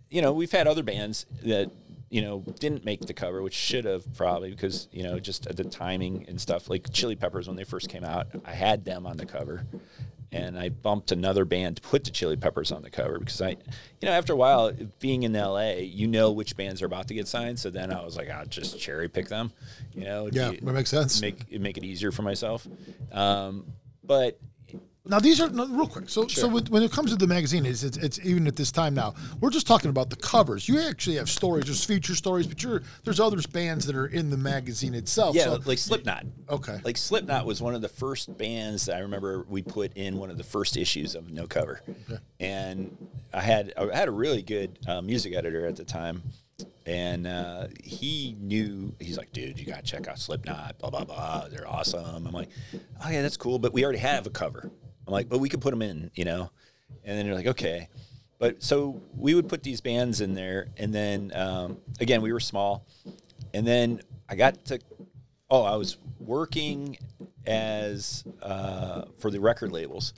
you know, we've had other bands that you know didn't make the cover, which should have probably because you know just the timing and stuff. Like Chili Peppers when they first came out, I had them on the cover, and I bumped another band to put the Chili Peppers on the cover because I, you know, after a while being in LA, you know which bands are about to get signed. So then I was like, I'll just cherry pick them, you know. Yeah, you- that makes sense. Make it make it easier for myself, um, but Now these are no, real quick. So so with, when it comes to the magazine, it's, it's it's even at this time now. We're just talking about the covers. You actually have stories, there's feature stories, but you're there's other bands that are in the magazine itself. Yeah, So, like Slipknot. okay. Like Slipknot was one of the first bands that I remember we put in one of the first issues of No Cover, okay. and I had I had a really good uh, music editor at the time, and uh, he knew he's like, dude, you gotta check out Slipknot, blah blah blah, they're awesome. I'm like, oh yeah, that's cool, but we already have a cover. I'm like, but we could put them in, you know, and then you're like, okay. But so we would put these bands in there, and then um, again, we were small, and then I got to oh, I was working as uh, for the record labels,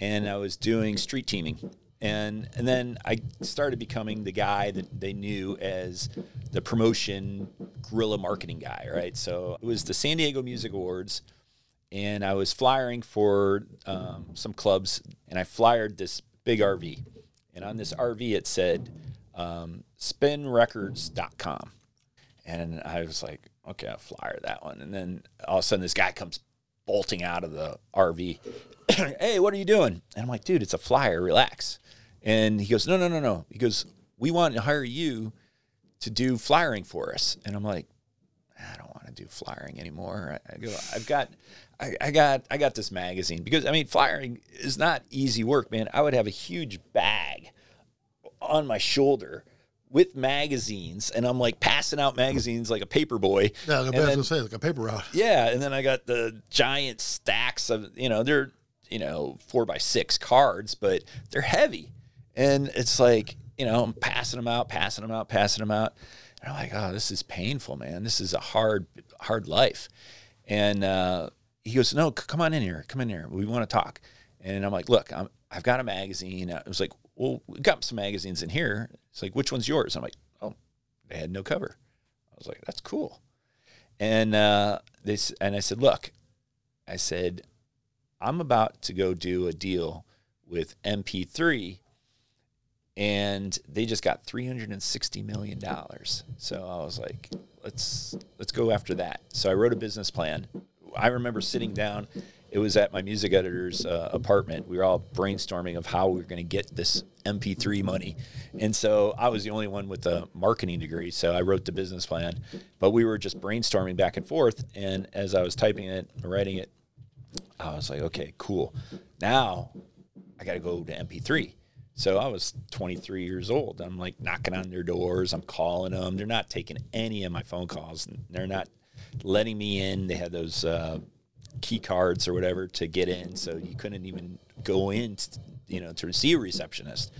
and I was doing street teaming, and and then I started becoming the guy that they knew as the promotion guerrilla marketing guy, right? So it was the San Diego Music Awards, and I was flyering for um, some clubs, and I flyered this big RV, and on this RV it said um, spinrecords.com. And I was like, okay, I'll flyer that one. And then all of a sudden, this guy comes bolting out of the RV. (clears throat) hey, what are you doing? And I'm like, dude, it's a flyer. Relax. And he goes, no, no, no, no. He goes, we want to hire you to do flyering for us. And I'm like, I don't want to do flyering anymore. I, I go, I've got, I, I got, I got this magazine because I mean, firing is not easy work, man. I would have a huge bag on my shoulder with magazines, and I'm like passing out magazines like a paper boy. Yeah, I was gonna then- say like a paper route. yeah, and then I got the giant stacks of you know they're you know four by six cards, but they're heavy, and it's like you know I'm passing them out, passing them out, passing them out, and I'm like, oh, this is painful, man. This is a hard, hard life, and uh, he goes, no, come on in here, come in here, we want to talk, and I'm like, look, I'm, I've got a magazine. I was like, well, we got some magazines in here. It's like, which one's yours? I'm like, oh, they had no cover. I was like, that's cool. And uh, and I said, look, I said, I'm about to go do a deal with MP3, and they just got 360 million dollars. So I was like, let's let's go after that. So I wrote a business plan. I remember sitting down. It was at my music editor's uh, apartment. We were all brainstorming of how we were going to get this MP3 money, and so I was the only one with a marketing degree. So I wrote the business plan, but we were just brainstorming back and forth. And as I was typing it, writing it, I was like, okay, cool. Now I got to go to MP3. So I was 23 years old. I'm like knocking on their doors. I'm calling them. They're not taking any of my phone calls. They're not letting me in. They had those uh, key cards or whatever to get in, so you couldn't even go in, to, you know, to see a receptionist.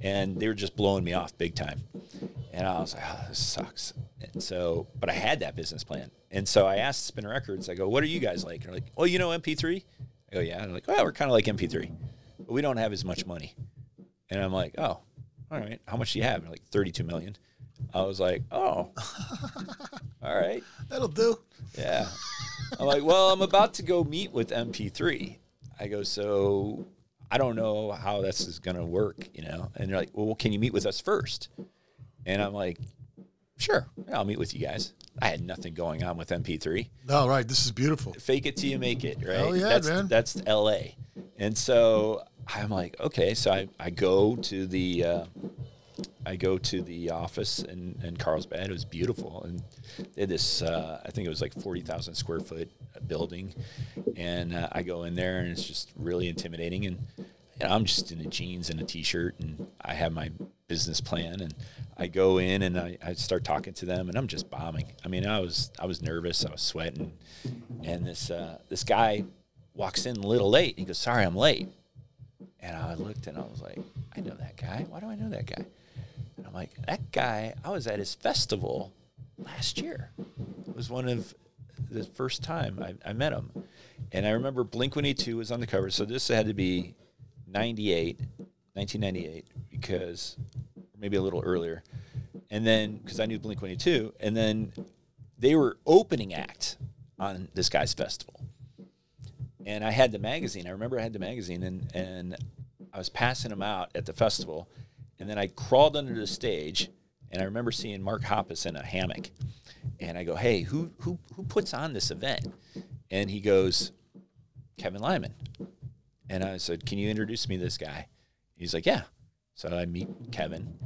And they were just blowing me off big time. And I was like, oh, this sucks. And so, but I had that business plan. And so I asked Spin Records, I go, what are you guys like? And they're like, oh, you know MP3? I go, yeah. And they're like, well, we're kind of like MP3, but we don't have as much money. And I'm like, oh, all right. How much do you have? And they're like 32 million. I was like, oh, (laughs) all right. That'll do. Yeah. I'm like, well, I'm about to go meet with MP3. I go, so I don't know how this is going to work, you know? And they're like, well, can you meet with us first? And I'm like, sure, I'll meet with you guys. I had nothing going on with MP3 All right, this is beautiful. fake it till you make it, right? Hell yeah, that's, man. That's LA. And so I'm like, okay, so I, I go to the uh, I go to the office in, in Carlsbad. It was beautiful, and they had this. Uh, I think it was like forty thousand square foot building, and uh, I go in there, and it's just really intimidating. And know, I'm just in a jeans and a t-shirt, and I have my business plan, and I go in and I, I start talking to them, and I'm just bombing. I mean, I was I was nervous, I was sweating, and this uh, this guy walks in a little late. And he goes, "Sorry, I'm late." And I looked and I was like, I know that guy. Why do I know that guy? And I'm like, that guy, I was at his festival last year. It was one of the first time I, I met him. And I remember Blink 182 was on the cover. So this had to be 98, 1998, because maybe a little earlier. And then, because I knew Blink 182, and then they were opening act on this guy's festival and I had the magazine. I remember I had the magazine, and and I was passing them out at the festival, and then I crawled under the stage, and I remember seeing Mark Hoppus in a hammock, and I go, "Hey, who who who puts on this event?" And he goes, "Kevin Lyman." And I said, "Can you introduce me to this guy?" He's like, "Yeah." So I meet Kevin,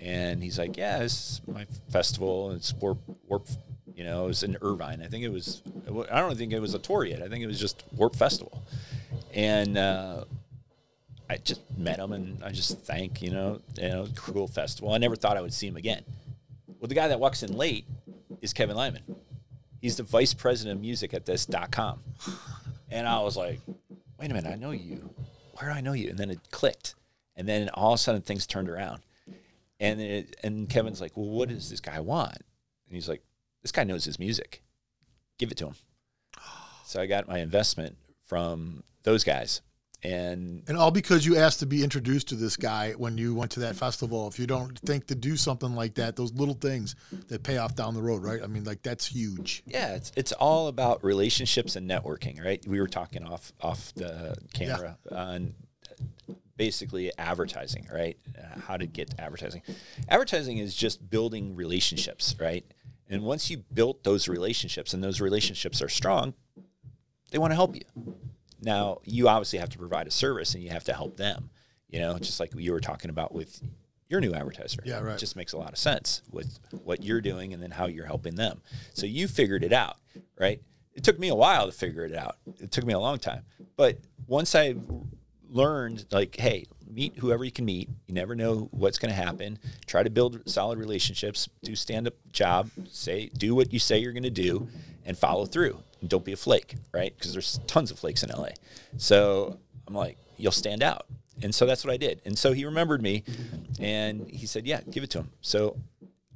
and he's like, "Yeah, this is my festival. and It's Warp, Warp, you know, it was in Irvine. I think it was. I don't think it was a tour yet. I think it was just Warp Festival." And uh, I just met him, and I just thank you know, you know, cool festival. I never thought I would see him again. Well, the guy that walks in late is Kevin Lyman. He's the vice president of music at this dot com. And I was like, wait a minute, I know you. Where do I know you? And then it clicked. And then all of a sudden things turned around. And it, and Kevin's like, well, what does this guy want? And he's like, this guy knows his music. Give it to him. So I got my investment from those guys. And And all because you asked to be introduced to this guy when you went to that festival. If you don't think to do something like that, those little things that pay off down the road, right? I mean, like that's huge. yeah, it's it's all about relationships and networking, right? We were talking off off the camera on basically advertising, right? Uh, how to get advertising. Advertising is just building relationships, right? And once you built those relationships and those relationships are strong, they want to help you. Now, you obviously have to provide a service and you have to help them, you know, just like you were talking about with your new advertiser. Yeah, right. It just makes a lot of sense with what you're doing and then how you're helping them. So you figured it out, right? It took me a while to figure it out. It took me a long time. But once I learned like hey meet whoever you can meet you never know what's going to happen try to build solid relationships do stand up job say do what you say you're going to do and follow through don't be a flake right? Because there's tons of flakes in la so i'm like you'll stand out. And so that's what i did. And so he remembered me and he said yeah give it to him. So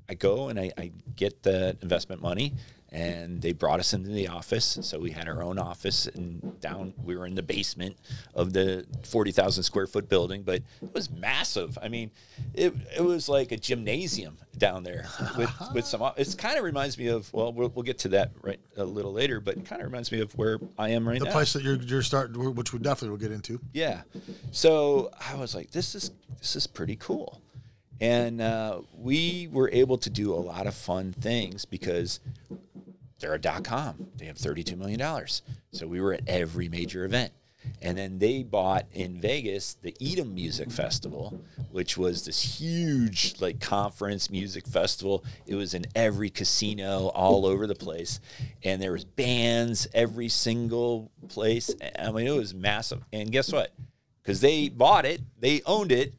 I go and I, I get the investment money, and they brought us into the office. So we had our own office, and down we were in the basement of the forty thousand square foot building, but it was massive. I mean, it it was like a gymnasium down there with (laughs) with some. It kind of reminds me of well, well, we'll get to that right a little later, but it kind of reminds me of where I am right The now. The place that you're you're starting, which we definitely will get into. Yeah. So I was like, this is this is pretty cool. And uh, we were able to do a lot of fun things because they're a dot com. They have $32 million. So we were at every major event. And then they bought in Vegas the Edom Music Festival, which was this huge like conference music festival. It was in every casino all over the place, and there was bands every single place. I mean, it was massive. And guess what? Because they bought it, they owned it.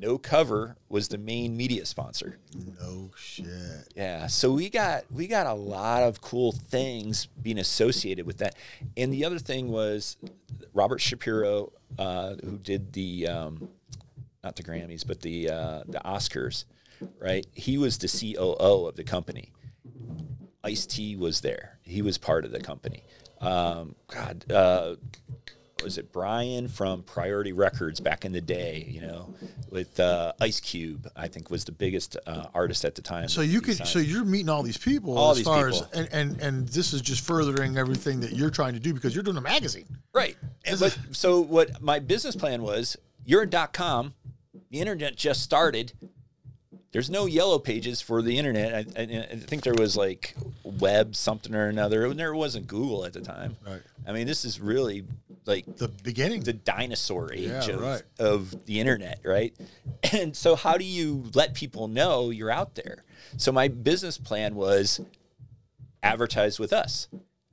No Cover was the main media sponsor. No shit. Yeah, so we got we got a lot of cool things being associated with that. And the other thing was Robert Shapiro, uh, who did the um, not the Grammys, but the uh, the Oscars, right? He was the COO of the company. Ice T was there. He was part of the company. Um, God, uh, was it Brian from Priority Records back in the day? You know, with uh, Ice Cube, I think was the biggest uh, artist at the time. So you could, signed. so you're meeting all these people All as these far people. as, and, and and this is just furthering everything that you're trying to do because you're doing a magazine. Right. And but, so what my business plan was, you're a dot com, the internet just started. There's no yellow pages for the internet. I, I, I think there was like web something or another. There wasn't Google at the time. Right. I mean, this is really like The beginning. the dinosaur age Yeah, of, right. of the internet, right? (clears throat) And so, how do you let people know you're out there? So, my business plan was advertise with us.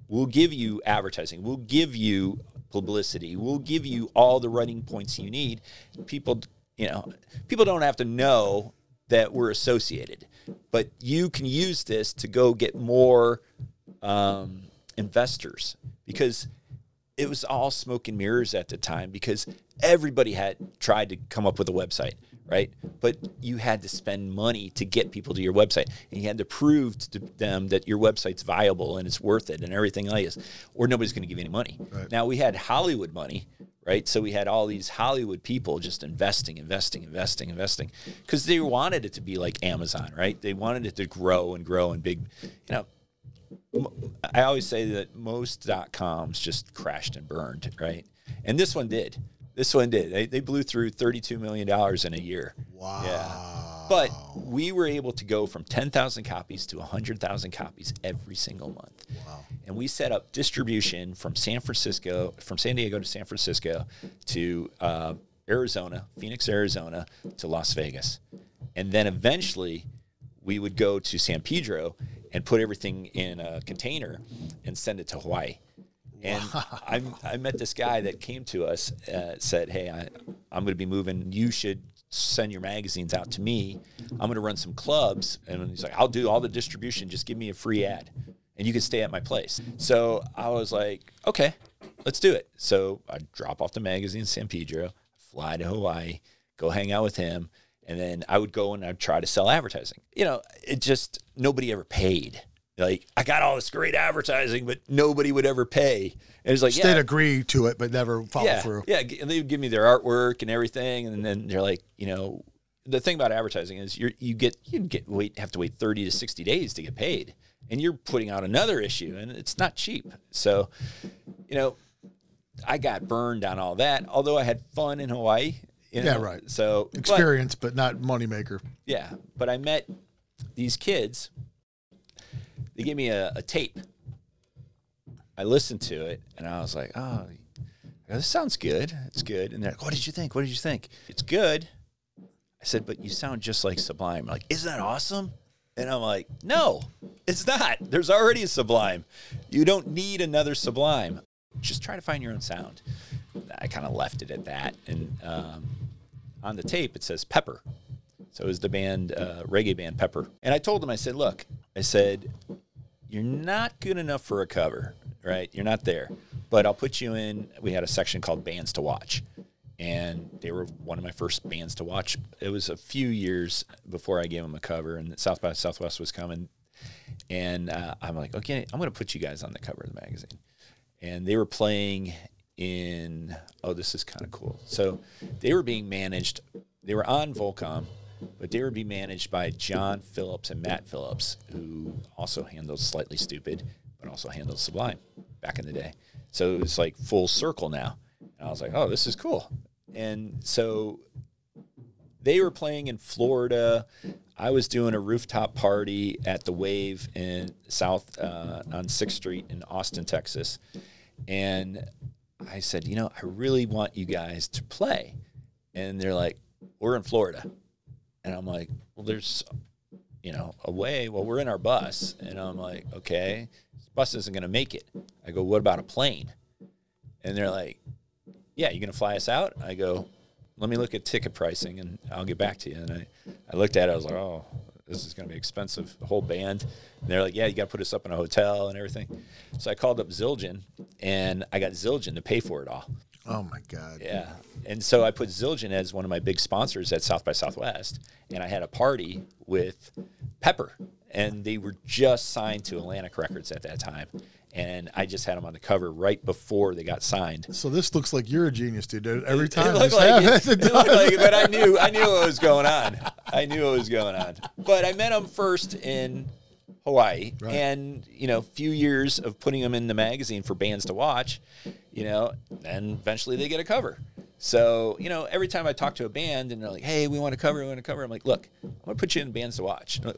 We'll give you advertising. We'll give you publicity. We'll give you all the running points you need. People, you know, people don't have to know that we're associated, but you can use this to go get more um, investors because it was all smoke and mirrors at the time because everybody had tried to come up with a website, right? But you had to spend money to get people to your website, and you had to prove to them that your website's viable and it's worth it and everything else, or nobody's going to give you any money. Right. Now we had Hollywood money, right? So we had all these Hollywood people just investing, investing, investing, investing, because they wanted it to be like Amazon, right? They wanted it to grow and grow and big, you know. I always say that most dot coms just crashed and burned, right? And this one did. This one did. They, they blew through $32 million in a year. wow. Yeah. But we were able to go from 10,000 copies to 100,000 copies every single month. Wow. And we set up distribution from San Francisco, from San Diego to San Francisco to uh, Arizona, Phoenix, Arizona to Las Vegas. And then eventually we would go to San Pedro and put everything in a container and send it to Hawaii. And I, I met this guy that came to us, uh, said, Hey, I, I'm going to be moving. You should send your magazines out to me. I'm going to run some clubs. And he's like, I'll do all the distribution. Just give me a free ad and you can stay at my place. So I was like, okay, let's do it. So I drop off the magazine in San Pedro, fly to Hawaii, go hang out with him. And then I would go and I'd try to sell advertising. You know, it just, nobody ever paid. Like, I got all this great advertising, but nobody would ever pay. And it's like, "Yeah, They'd agree to it, but never follow yeah, through. Yeah, and they would give me their artwork and everything, and then they're like, you know, the thing about advertising is you you get you get wait have to wait thirty to sixty days to get paid, and you're putting out another issue, and it's not cheap. So, you know, I got burned on all that. Although I had fun in Hawaii. you Yeah, right. So but- Experience, but not moneymaker. yeah, but I met these kids. They gave me a, a tape. I listened to it and I was like, oh, this sounds good. It's good. And they're like, what did you think? What did you think? It's good. I said, but you sound just like Sublime. I'm Like, isn't that awesome? And I'm like, no, it's not. There's already a Sublime. You don't need another Sublime. Just try to find your own sound. I kind of left it at that. And um, on the tape, it says Pepper. So it was the band, uh, reggae band Pepper. And I told them, I said, look, I said, you're not good enough for a cover, right? You're not there. But I'll put you in. We had a section called Bands to Watch. And they were one of my first bands to watch. It was a few years before I gave them a cover, and South by Southwest was coming. And uh, I'm like, okay, I'm going to put you guys on the cover of the magazine. And they were playing in, oh, this is kind of cool. So they were being managed, they were on Volcom, but they were being managed by John Phillips and Matt Phillips, who also handled Slightly Stoopid, but also handled Sublime back in the day. So it was like full circle now. And I was like, oh, this is cool. And so they were playing in Florida. I was doing a rooftop party at the Wave in South uh, on Sixth Street in Austin, Texas, and I said, you know, I really want you guys to play, and they're like, we're in Florida, and I'm like, well, there's, you know, a way. Well, we're in our bus, and I'm like, okay, this bus isn't going to make it. I go, what about a plane? And they're like, yeah, you're going to fly us out? I go, let me look at ticket pricing and I'll get back to you. And I, I looked at it, I was like, oh, this is going to be expensive, the whole band. And they're like, yeah, you got to put us up in a hotel and everything. So I called up Zildjian and I got Zildjian to pay for it all. Oh my God. Yeah. And so I put Zildjian as one of my big sponsors at South by Southwest. And I had a party with Pepper. And they were just signed to Atlantic Records at that time. And I just had them on the cover right before they got signed. So this looks like you're a genius, dude. Every time. It looked this like it, happens, it looked like it, but I knew I knew what was going on. I knew what was going on. But I met him first in Hawaii, Right. and you know, a few years of putting them in the magazine for bands to watch, you know, and eventually they get a cover. So you know, every time I talk to a band and they're like, "Hey, we want to cover, we want to cover," I'm like, "Look, I'm gonna put you in bands to watch." Like,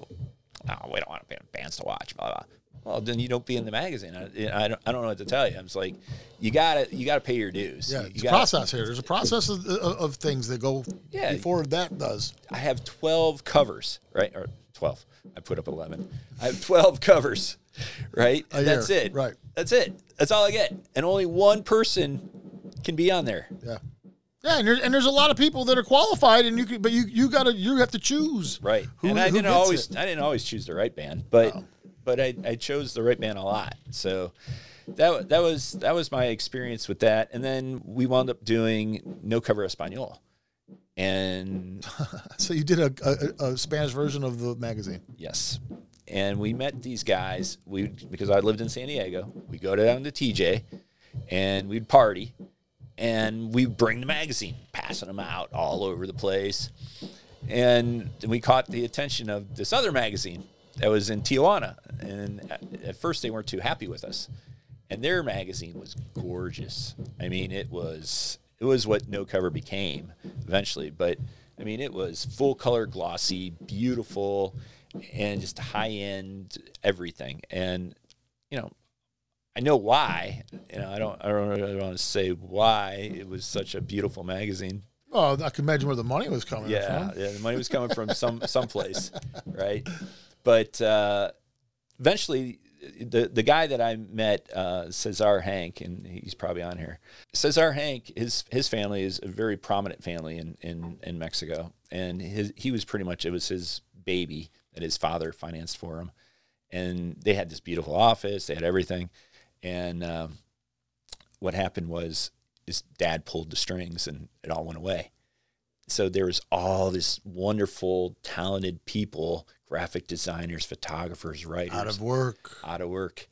no, we don't want to be in bands to watch. Blah blah. Well, then you don't be in the magazine. I, I, don't, I don't know what to tell you. I'm just like, you gotta you gotta pay your dues. Yeah, You it's a gotta- process here. There's a process of, of, of things that go Yeah. before that does. I have 12 covers, right? Or 12. I put up 11. I have 12 covers, right? And that's year, it. right. That's it. That's all I get. And only one person can be on there. Yeah. Yeah, and, there, and there's a lot of people that are qualified, and you can, but you you gotta you have to choose. Right. Who- and I didn't always it. I didn't always choose the right band, but Oh. but I, I chose the right band a lot. So that that was that was my experience with that. And then we wound up doing No Cover Espanol. And (laughs) So you did a, a, a Spanish version of the magazine. Yes. And we met these guys. We because I lived in San Diego. We go down to TJ, and we'd party, and we bring the magazine, passing them out all over the place. And we caught the attention of this other magazine that was in Tijuana, and at, at first they weren't too happy with us. And their magazine was gorgeous. I mean, it was it was what No Cover became eventually, but I mean, it was full color, glossy, beautiful, and just high end everything. And you know, I know why. You know, I don't. I don't really want to say why it was such a beautiful magazine. Oh, I can imagine where the money was coming Yeah, from. yeah. The money was coming from some someplace, right? But uh, eventually, the the guy that I met, uh, Cesar Hank, and he's probably on here. Cesar Hank, his his family is a very prominent family in in, in Mexico, and his he was pretty much it was his baby that his father financed for him, and they had this beautiful office, they had everything, and um, what happened was his dad pulled the strings and it all went away so there was all this wonderful, talented people, graphic designers, photographers, writers, Out of work. out of work.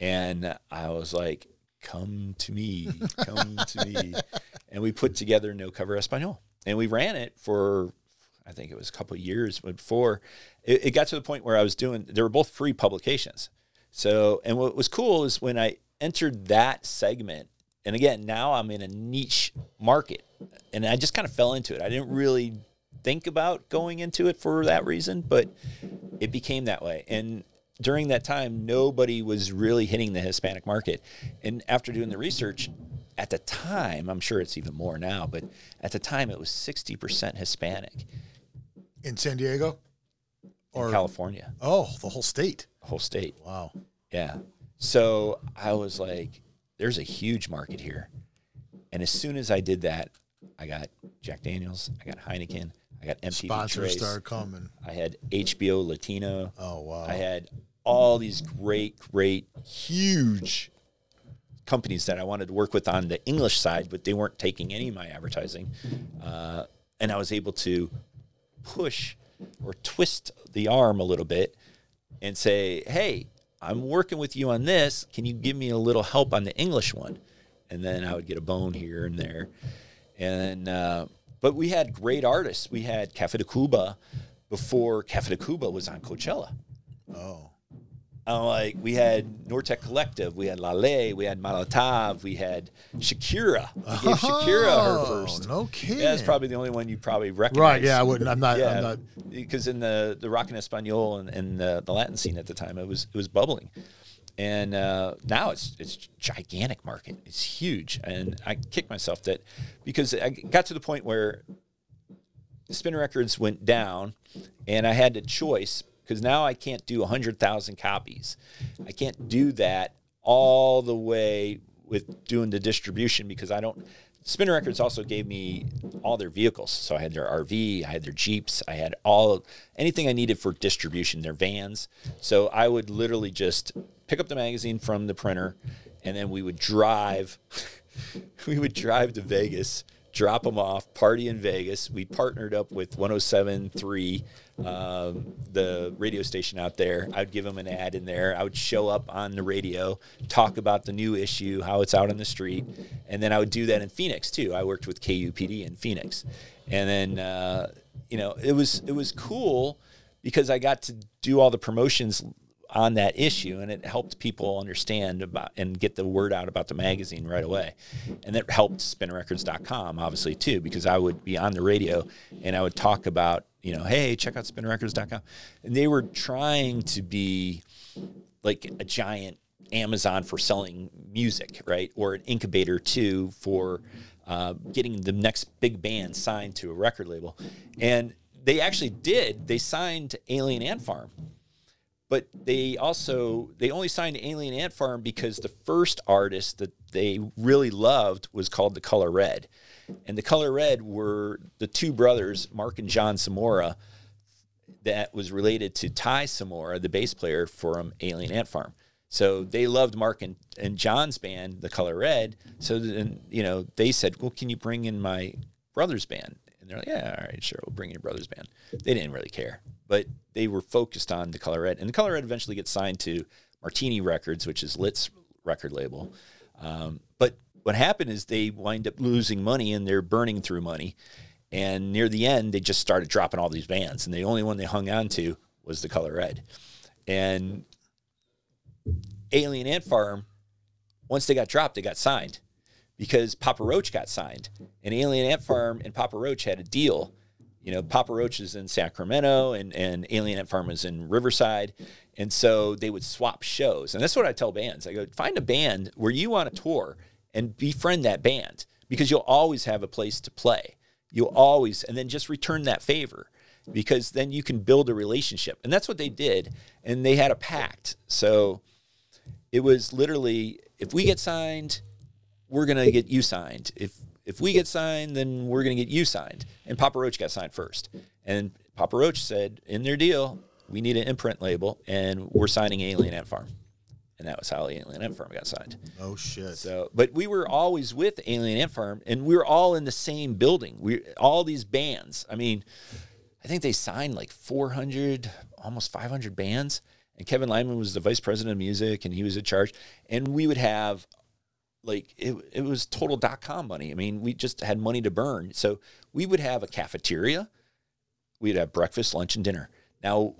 And I was like, come to me, come to me. (laughs) And we put together No Cover Espanol. And we ran it for, I think it was a couple of years before. It, it got to the point where I was doing, they were both free publications. So, and what was cool is when I entered that segment, and again, now I'm in a niche market, and I just kind of fell into it. I didn't really think about going into it for that reason, but it became that way. And during that time, nobody was really hitting the Hispanic market. And after doing the research, at the time, I'm sure it's even more now, but at the time it was 60% Hispanic In San Diego? in California, Oh, the whole state. the whole state. Wow. Yeah. So I was like, there's a huge market here. And as soon as I did that, I got Jack Daniels, I got Heineken, I got MTV Sponsors Trace, started coming. I had HBO Latino, Oh, wow. I had all these great, great, huge companies that I wanted to work with on the English side, but they weren't taking any of my advertising. Uh, and I was able to push or twist the arm a little bit and say, hey, I'm working with you on this. Can you give me a little help on the English one? And then I would get a bone here and there. And, uh, but we had great artists. We had Café Tacvba before Café Tacvba was on Coachella. oh. I'm like, we had Nortec Collective, we had La Ley, we had Molotov, we had Shakira. We gave Shakira her Oh, first. No kidding. Yeah, that's probably the only one you probably recognize. Right, yeah, I wouldn't. I'm not. Yeah, I'm not. because in the the rock and Espanol and, and the, the Latin scene at the time, it was it was bubbling, and uh, now it's it's gigantic market. It's huge, and I kick myself that because I got to the point where Spin Records went down, and I had a choice because now I can't do hundred thousand copies. I can't do that all the way with doing the distribution because I don't. Spin Records also gave me all their vehicles, so I had their RV, I had their Jeeps, I had all anything I needed for distribution, their vans. So I would literally just pick up the magazine from the printer, and then we would drive. (laughs) we would drive to Vegas, drop them off, party in Vegas. We partnered up with 107.3, um, the radio station out there. I'd give them an ad in there. I would show up on the radio, talk about the new issue, how it's out on the street, and then I would do that in Phoenix too. I worked with KUPD in Phoenix, and then uh, you know it was it was cool because I got to do all the promotions on that issue and it helped people understand about and get the word out about the magazine right away and that helped spinrecords.com obviously too because i would be on the radio and i would talk about you know hey check out spinrecords.com and they were trying to be like a giant amazon for selling music right? Or an incubator too for uh, getting the next big band signed to a record label. And they actually did. They signed alien ant farm. But they also they only signed Alien Ant Farm because the first artist that they really loved was called the Color Red, and the Color Red were the two brothers Mark and John Zamora, that was related to Tye Zamora, the bass player from Alien Ant Farm. So they loved Mark and, and John's band, the Color Red. So then you know they said, "Well, can you bring in my brother's band?" And they're like, "Yeah, all right, sure, we'll bring in your brother's band." They didn't really care, but they were focused on the Color Red, and the Color Red eventually gets signed to Martini Records, which is Lit's record label. Um, but what happened is they wind up losing money, and they're burning through money. And near the end, they just started dropping all these bands, and the only one they hung on to was the Color Red. And Alien Ant Farm, once they got dropped, they got signed because Papa Roach got signed, and Alien Ant Farm and Papa Roach had a deal, You know, Papa Roach is in Sacramento and, and Alien Ant Farm is in Riverside. And so they would swap shows. And that's what I tell bands. I go, find a band where you want to tour and befriend that band because you'll always have a place to play. You'll always, and then just return that favor because then you can build a relationship. And that's what they did. And they had a pact. So it was literally if we get signed, we're gonna get you signed. If if we get signed, then we're gonna get you signed. And Papa Roach got signed first. And Papa Roach said in their deal, we need an imprint label, and we're signing Alien Ant Farm. And that was how Alien Ant Farm got signed. Oh shit. So, but we were always with Alien Ant Farm, and we were all in the same building. We all these bands. I mean, I think they signed like 400, almost 500 bands. And Kevin Lyman was the vice president of music, and he was in charge. And we would have like it, it was total dot com money. I mean, we just had money to burn. So we would have a cafeteria. We'd have breakfast, lunch, and dinner. Now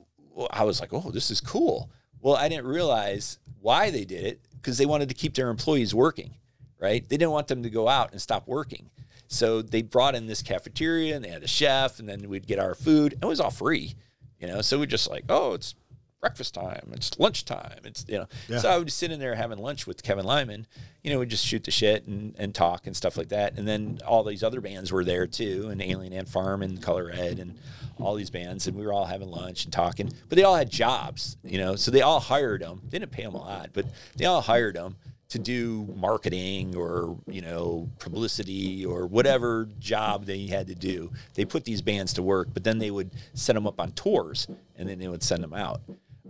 I was like, oh, this is cool. Well, I didn't realize why they did it because they wanted to keep their employees working, right? They didn't want them to go out and stop working. So they brought in this cafeteria and they had a chef, and then we'd get our food. And it was all free, you know. So we're just like, oh, it's breakfast time, it's lunchtime, it's you know. Yeah. So I would sit in there having lunch with Kevin Lyman. You know, we'd just shoot the shit and, and talk and stuff like that. And then all these other bands were there too, and Alien Ant Farm and Color Red and all these bands, and we were all having lunch and talking. But they all had jobs, you know, so they all hired them. They didn't pay them a lot, but they all hired them to do marketing or you know publicity or whatever job they had to do. They put these bands to work, but then they would set them up on tours, and then they would send them out.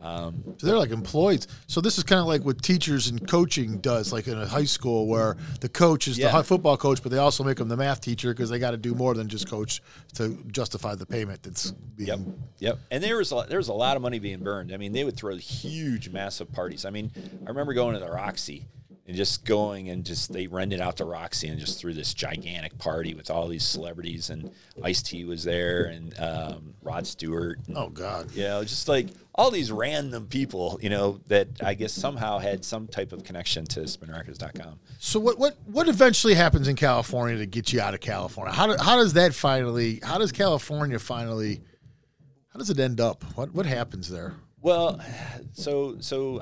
Um, So they're like employees. So this is kind of like what teachers and coaching does, like in a high school, where the coach is the Yeah. high football coach, but they also make them the math teacher because they got to do more than just coach to justify the payment that's being. Yep. Yep. And there was a, there was a lot of money being burned. I mean, they would throw huge, massive parties. I mean, I remember going to the Roxy and just going and just they rented out the Roxy and just threw this gigantic party with all these celebrities and Ice T was there and um, Rod Stewart. And, Oh God. You know, just like all these random people, you know, that I guess somehow had some type of connection to spinrecords.com. So what what what eventually happens in California to get you out of California? How do, how does that finally? How does California finally? How does it end up? What what happens there? Well, so so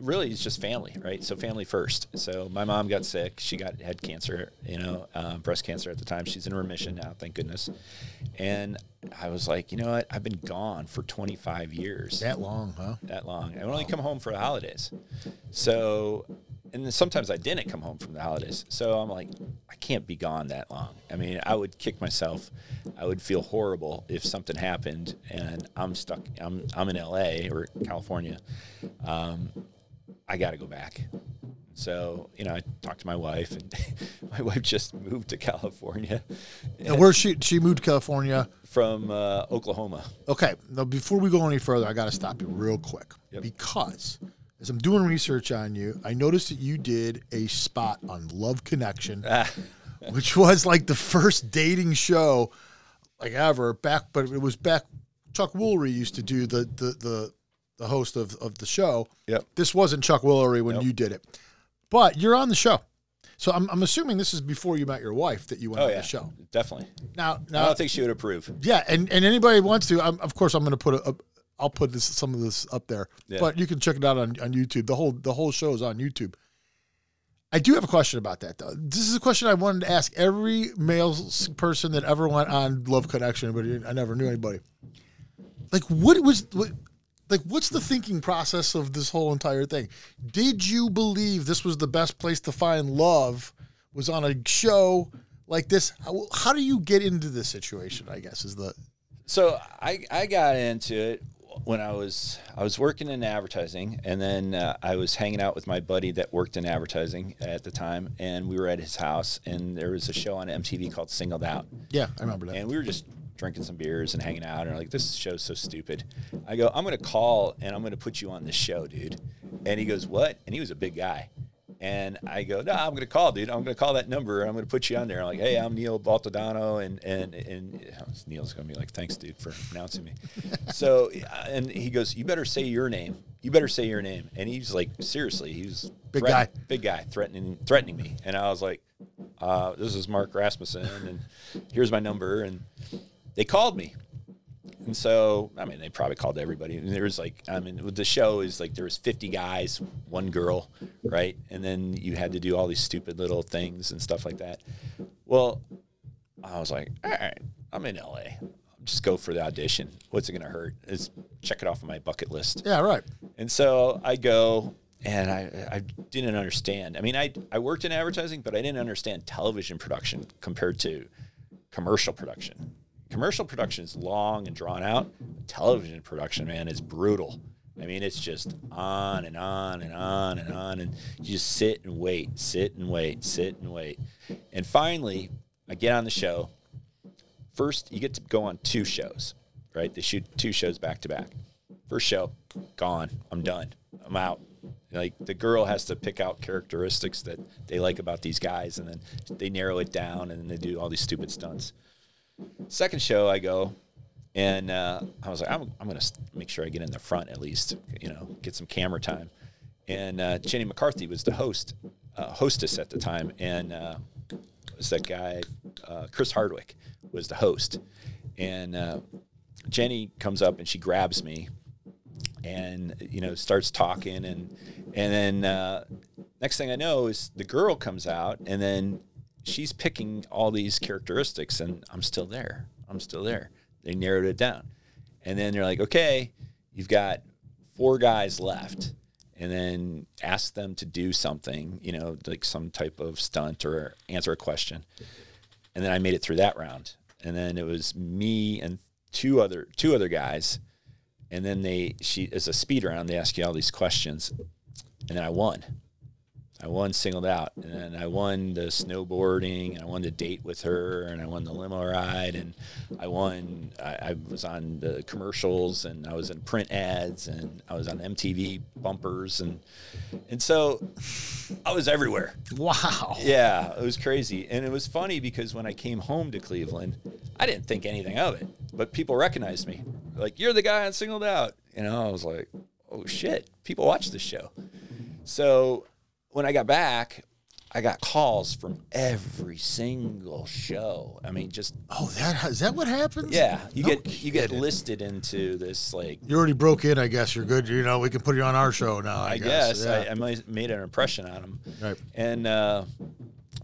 really it's just family, right? So family first. So my mom got sick. She got had cancer, you know, um, breast cancer at the time. She's in remission now, thank goodness. And I was like, you know what? I've been gone for 25 years. That long, huh? That long. I only come home for the holidays. So, and then sometimes I didn't come home from the holidays. So I'm like, I can't be gone that long. I mean, I would kick myself. I would feel horrible if something happened and I'm stuck. I'm I'm in LA or California. Um, I got to go back. So you know, I talked to my wife, and (laughs) my wife just moved to California And where she she moved to California. from uh, Oklahoma. Okay, now before we go any further, I got to stop you real quick Yep. because as I'm doing research on you, I noticed that you did a spot on Love Connection, Ah, (laughs) which was like the first dating show like ever back, but it was back. Chuck Woolery used to do the the the, the host of of the show. Yep. This wasn't Chuck Woolery when Nope. you did it, but you're on the show. So I'm, I'm assuming this is before you met your wife that you went Oh on yeah, the show. definitely. Now, I don't think she would approve. yeah, and, and anybody wants to, I'm, of course, I'm going to put a, a, I'll put this some of this up there, Yeah. but you can check it out on, on YouTube. The whole the whole show is on YouTube. I do have a question about that though. This is a question I wanted to ask every male person that ever went on Love Connection, but I never knew anybody. Like, what was what? Like, what's the thinking process of this whole entire thing? Did you believe this was the best place to find love? Was on a show like this? How, how do you get into this situation? I guess is the So I I got into it when I was I was working in advertising, and then uh, I was hanging out with my buddy that worked in advertising at the time, and we were at his house, and there was a show on MTV called Singled Out, yeah, I remember that. and we were just drinking some beers and hanging out and like this show's so stupid. I go i'm gonna call and i'm gonna put you on this show dude. And he goes what? And he was a big guy. And i go no i'm gonna call dude. I'm gonna call that number and i'm gonna put you on there. I'm like hey i'm neil baltodano and and and neil's gonna be like thanks dude for announcing me. So uh, and he goes you better say your name. You better say your name. And he's like seriously he was Big guy. big guy threatening threatening me. And i was like uh, this is mark rasmussen and here's my number. And they called me. And so, I mean, they probably called everybody. And there was like, I mean, with the show is like there was 50 guys, one girl, right? And then you had to do all these stupid little things and stuff like that. Well, I was like, all right, I'm in LA. Just go for the audition. What's it going to hurt? Is check it off of my bucket list. Yeah, right. And so I go and I, I didn't understand. I mean, I, I worked in advertising, but I didn't understand television production compared to commercial production. Commercial production is long and drawn out. Television production, man, is brutal. I mean, it's just on and on and on and on. And you just sit and wait, sit and wait, sit and wait. And finally, I get on the show. First, you get to go on two shows, right? They shoot two shows back to back. First show, gone. I'm done. I'm out. Like the girl has to pick out characteristics that they like about these guys, and then they narrow it down, and then they do all these stupid stunts. Second show, I go, and uh, I was like, I'm, I'm going to make sure I get in the front at least, you know, get some camera time. And uh, Jenny McCarthy was the host, uh, hostess at the time, and uh, was that guy, uh, Chris Hardwick, was the host. And uh, Jenny comes up and she grabs me, and you know starts talking, and and then uh, next thing I know is the girl comes out, and then she's picking all these characteristics, and I'm still there. I'm still there. They narrowed it down, and then they're like, okay, you've got four guys left and then ask them to do something, you know, like some type of stunt or answer a question. And then I made it through that round. And then it was me and two other two other guys. And then they she as a speed round, they ask you all these questions. And then I won. I won singled out, and I won the snowboarding, and I won the date with her, and I won the limo ride, and I won. I, I was on the commercials, and I was in print ads, and I was on MTV bumpers, and and so I was everywhere. Wow. Yeah, it was crazy. And it was funny because when I came home to Cleveland, I didn't think anything of it. But people recognized me. Like, you're the guy on Singled Out. You know, I was like, oh shit, people watch this show. So when I got back, I got calls from every single show. I mean, just Oh, that is that what happens? yeah, you No get you get listed into this like You already broke in. I guess you're good. You know, we can put you on our show now. I, I guess, Yeah. I, I made an impression on them. Right. And uh,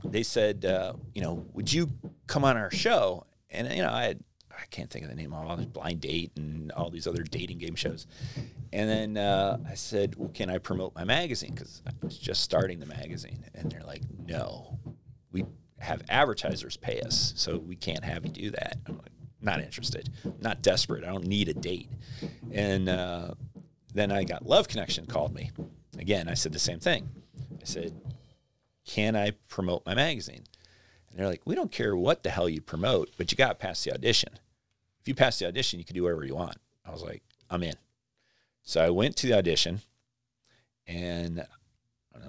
they said, uh, you know, would you come on our show? And you know, I had, I can't think of the name of all this blind date and all these other dating game shows. And then uh, I said, well, can I promote my magazine? Because I was just starting the magazine. And they're like, no, we have advertisers pay us, so we can't have you do that. I'm like, not interested, not desperate. I don't need a date. And uh, then I got Love Connection called me. Again, I said the same thing. I said, can I promote my magazine? And they're like, we don't care what the hell you promote, but you got past the audition. If you pass the audition, you can do whatever you want. I was like, I'm in. So I went to the audition and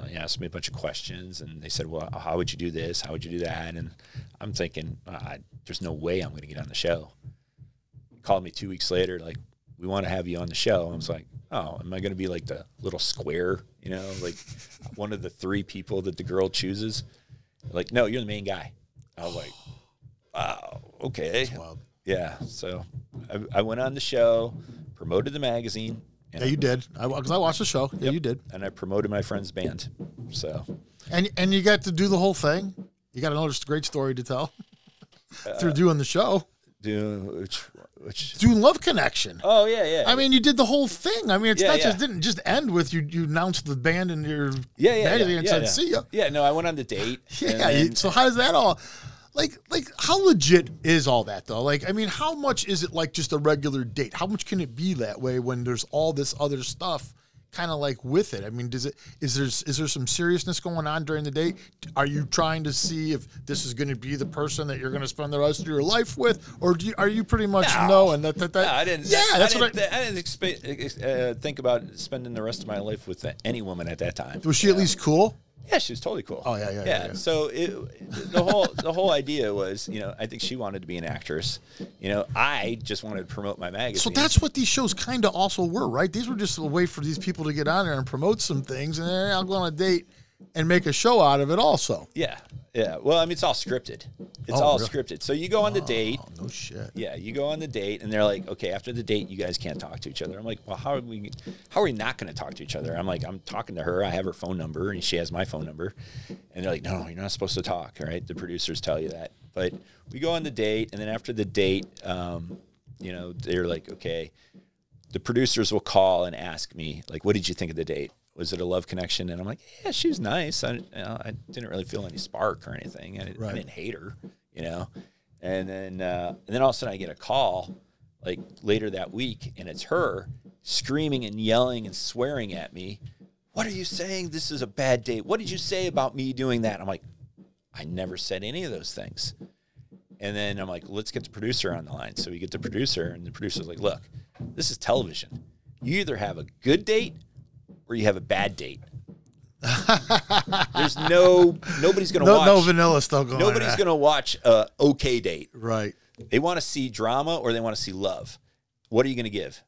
I asked me a bunch of questions and they said, well, how would you do this? How would you do that? And I'm thinking, "Ah, there's no way I'm going to get on the show. Called me two weeks later, like, we want to have you on the show. I was like, oh, am I going to be like the little square, you know, like one of the three people that the girl chooses? Like, no, you're the main guy. I was like, wow, okay. Yeah. So I, I went on the show, promoted the magazine, and, Yeah, you did. I because I watched the show. Yeah, Yep. you did. and I promoted my friend's band. So And and you got to do the whole thing. You got another great story to tell Uh, through doing the show, do which, which doing Love Connection. oh yeah yeah I mean, you did the whole thing. I mean, it's Yeah, not yeah. just didn't just end with you. You announced the band in your yeah yeah magazine yeah, and yeah, said, yeah. "See ya." Yeah, no, I went on the date. (laughs) Yeah. then- so how does that all? Like, like how legit is all that though? Like, I mean, how much is it like just a regular date? How much can it be that way when there's all this other stuff, kind of like with it? I mean, does it is there is there some seriousness going on during the date? Are you trying to see if this is going to be the person that you're going to spend the rest of your life with, or do you, are you pretty much No. knowing that that, that No, I didn't. Yeah, I that's didn't, what I. I didn't expect, uh, think about spending the rest of my life with any woman at that time. Was she at least cool? Yeah, she was totally cool. Oh, yeah, yeah, yeah. yeah. So it, the whole the whole idea was, you know, I think she wanted to be an actress. You know, I just wanted to promote my magazine. So that's what these shows kind of also were, right? These were just a way for these people to get on there and promote some things, and then I'll go on a date and make a show out of it. Also, Yeah, yeah. Well, I mean, it's all scripted. It's Oh, all really? scripted. So you go on the date. oh no shit. Yeah, you go on the date, and they're like, "Okay, after the date, you guys can't talk to each other." I'm like, "Well, how are we? How are we not going to talk to each other?" I'm like, "I'm talking to her. I have her phone number, and she has my phone number." And they're like, "No, you're not supposed to talk." All right, the producers tell you that. But we go on the date, and then after the date, um, you know, they're like, "Okay." The producers will call and ask me, like, "What did you think of the date? Was it a love connection?" And I'm like, "Yeah, she was nice. I, you know, I didn't really feel any spark or anything. I, Right. I didn't hate her, you know." And then, uh, and then all of a sudden, I get a call like later that week, and it's her screaming and yelling and swearing at me. What are you saying? This is a bad date. What did you say about me doing that? I'm like, I never said any of those things. And then I'm like, let's get the producer on the line. So we get the producer, and the producer's like, look, this is television. You either have a good date or you have a bad date. (laughs) There's no nobody's gonna No, watch. no vanilla stuff going. nobody's on. gonna watch a okay date. Right. They want to see drama or they want to see love. What are you to give?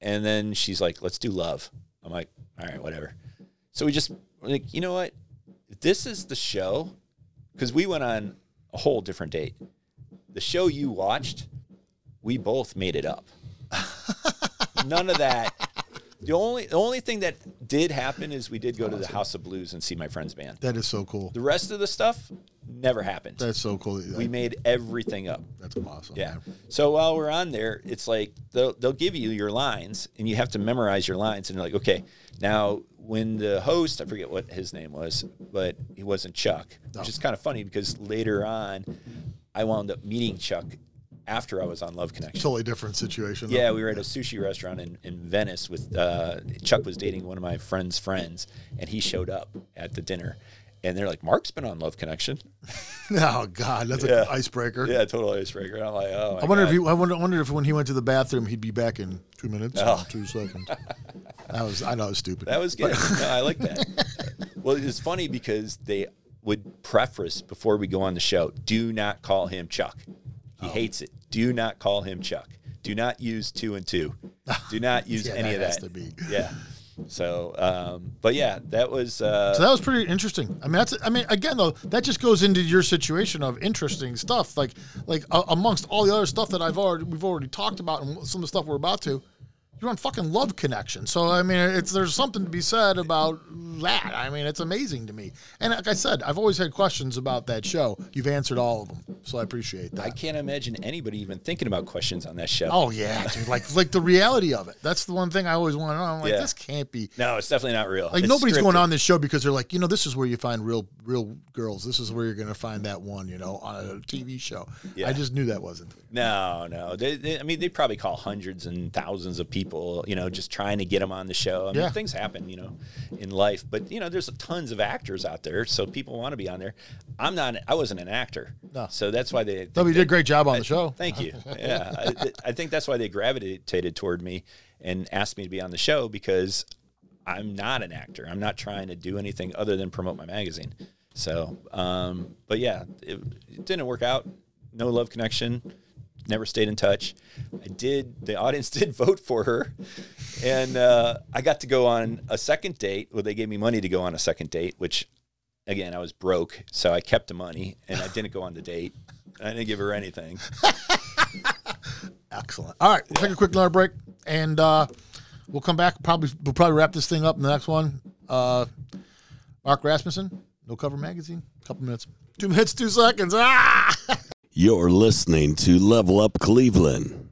And then she's like, let's do love. I'm like, all right, whatever. So we just, like, you know what? This is the show, because we went on a whole different date. The show you watched, we both made it up. (laughs) None of that. The only the only thing that did happen is we did go to the House of Blues and see my friend's band. That is so cool. The rest of the stuff never happened. That's so cool. We made everything up. That's awesome. Yeah. man. So while we're on there, it's like they'll they'll give you your lines, and you have to memorize your lines. And you're like, okay, now when the host, I forget what his name was, but he wasn't Chuck, which is kind of funny because later on, I wound up meeting Chuck after I was on Love Connection. Totally different situation. Yeah, we were at a sushi restaurant in, in Venice with uh, Chuck was dating one of my friend's friends, and he showed up at the dinner, and they're like, "Mark's been on Love Connection." (laughs) Oh God, that's Yeah. an icebreaker. Yeah, total icebreaker. I'm like, "Oh." I wonder God. if he. I wonder, wonder if when he went to the bathroom, he'd be back in two minutes, Oh. two seconds. That was. I know it was stupid. That was good. no, I like that. (laughs) Well, it's funny because they would preface before we go on the show do not call him Chuck. Oh. He hates it. Do not call him Chuck. Do not use two and two. Do not (laughs) use Yeah, any that of has that. to be. Yeah. So, um, but yeah, that was. Uh, So that was pretty interesting. I mean, that's. I mean, again, though, that just goes into your situation of interesting stuff. Like, like uh, amongst all the other stuff that I've already we've already talked about, and some of the stuff we're about to. You're on fucking Love Connection, so I mean, it's there's something to be said about that. I mean, it's amazing to me. And like I said, I've always had questions about that show. You've answered all of them, so I appreciate that. I can't imagine anybody even thinking about questions on that show. Oh yeah, dude. Like like the reality of it. That's the one thing I always want to know. I'm like, Yeah. this can't be. No, it's definitely not real. Like It's nobody's going on this show because they're like, you know, this is where you find real real girls. This is where you're going to find that one, you know, on a TV show. Yeah. I just knew that wasn't. No, no. They, they, I mean, they probably call hundreds and thousands of people, you know, just trying to get them on the show. I mean, Yeah. things happen, you know, in life. But you know, there's tons of actors out there, so people want to be on there. I'm not. I wasn't an actor, No. so that's why they. No, you did a great job on the show. Thank you. (laughs) Yeah, I, I think that's why they gravitated toward me and asked me to be on the show because I'm not an actor. I'm not trying to do anything other than promote my magazine. So, um, but yeah, it, it didn't work out. No love connection. Never stayed in touch. I did. The audience (laughs) did vote for her, and uh, I got to go on a second date. Well, they gave me money to go on a second date, which, again, I was broke, so I kept the money and I didn't go on the date. I didn't give her anything. (laughs) Excellent. All right, we'll take a quick another break, and uh, we'll come back. Probably we'll probably wrap this thing up in the next one. Uh, Mark Rasmussen, No Cover Magazine. A Couple minutes. Two minutes, two seconds. Ah! (laughs) You're listening to Level Up Cleveland.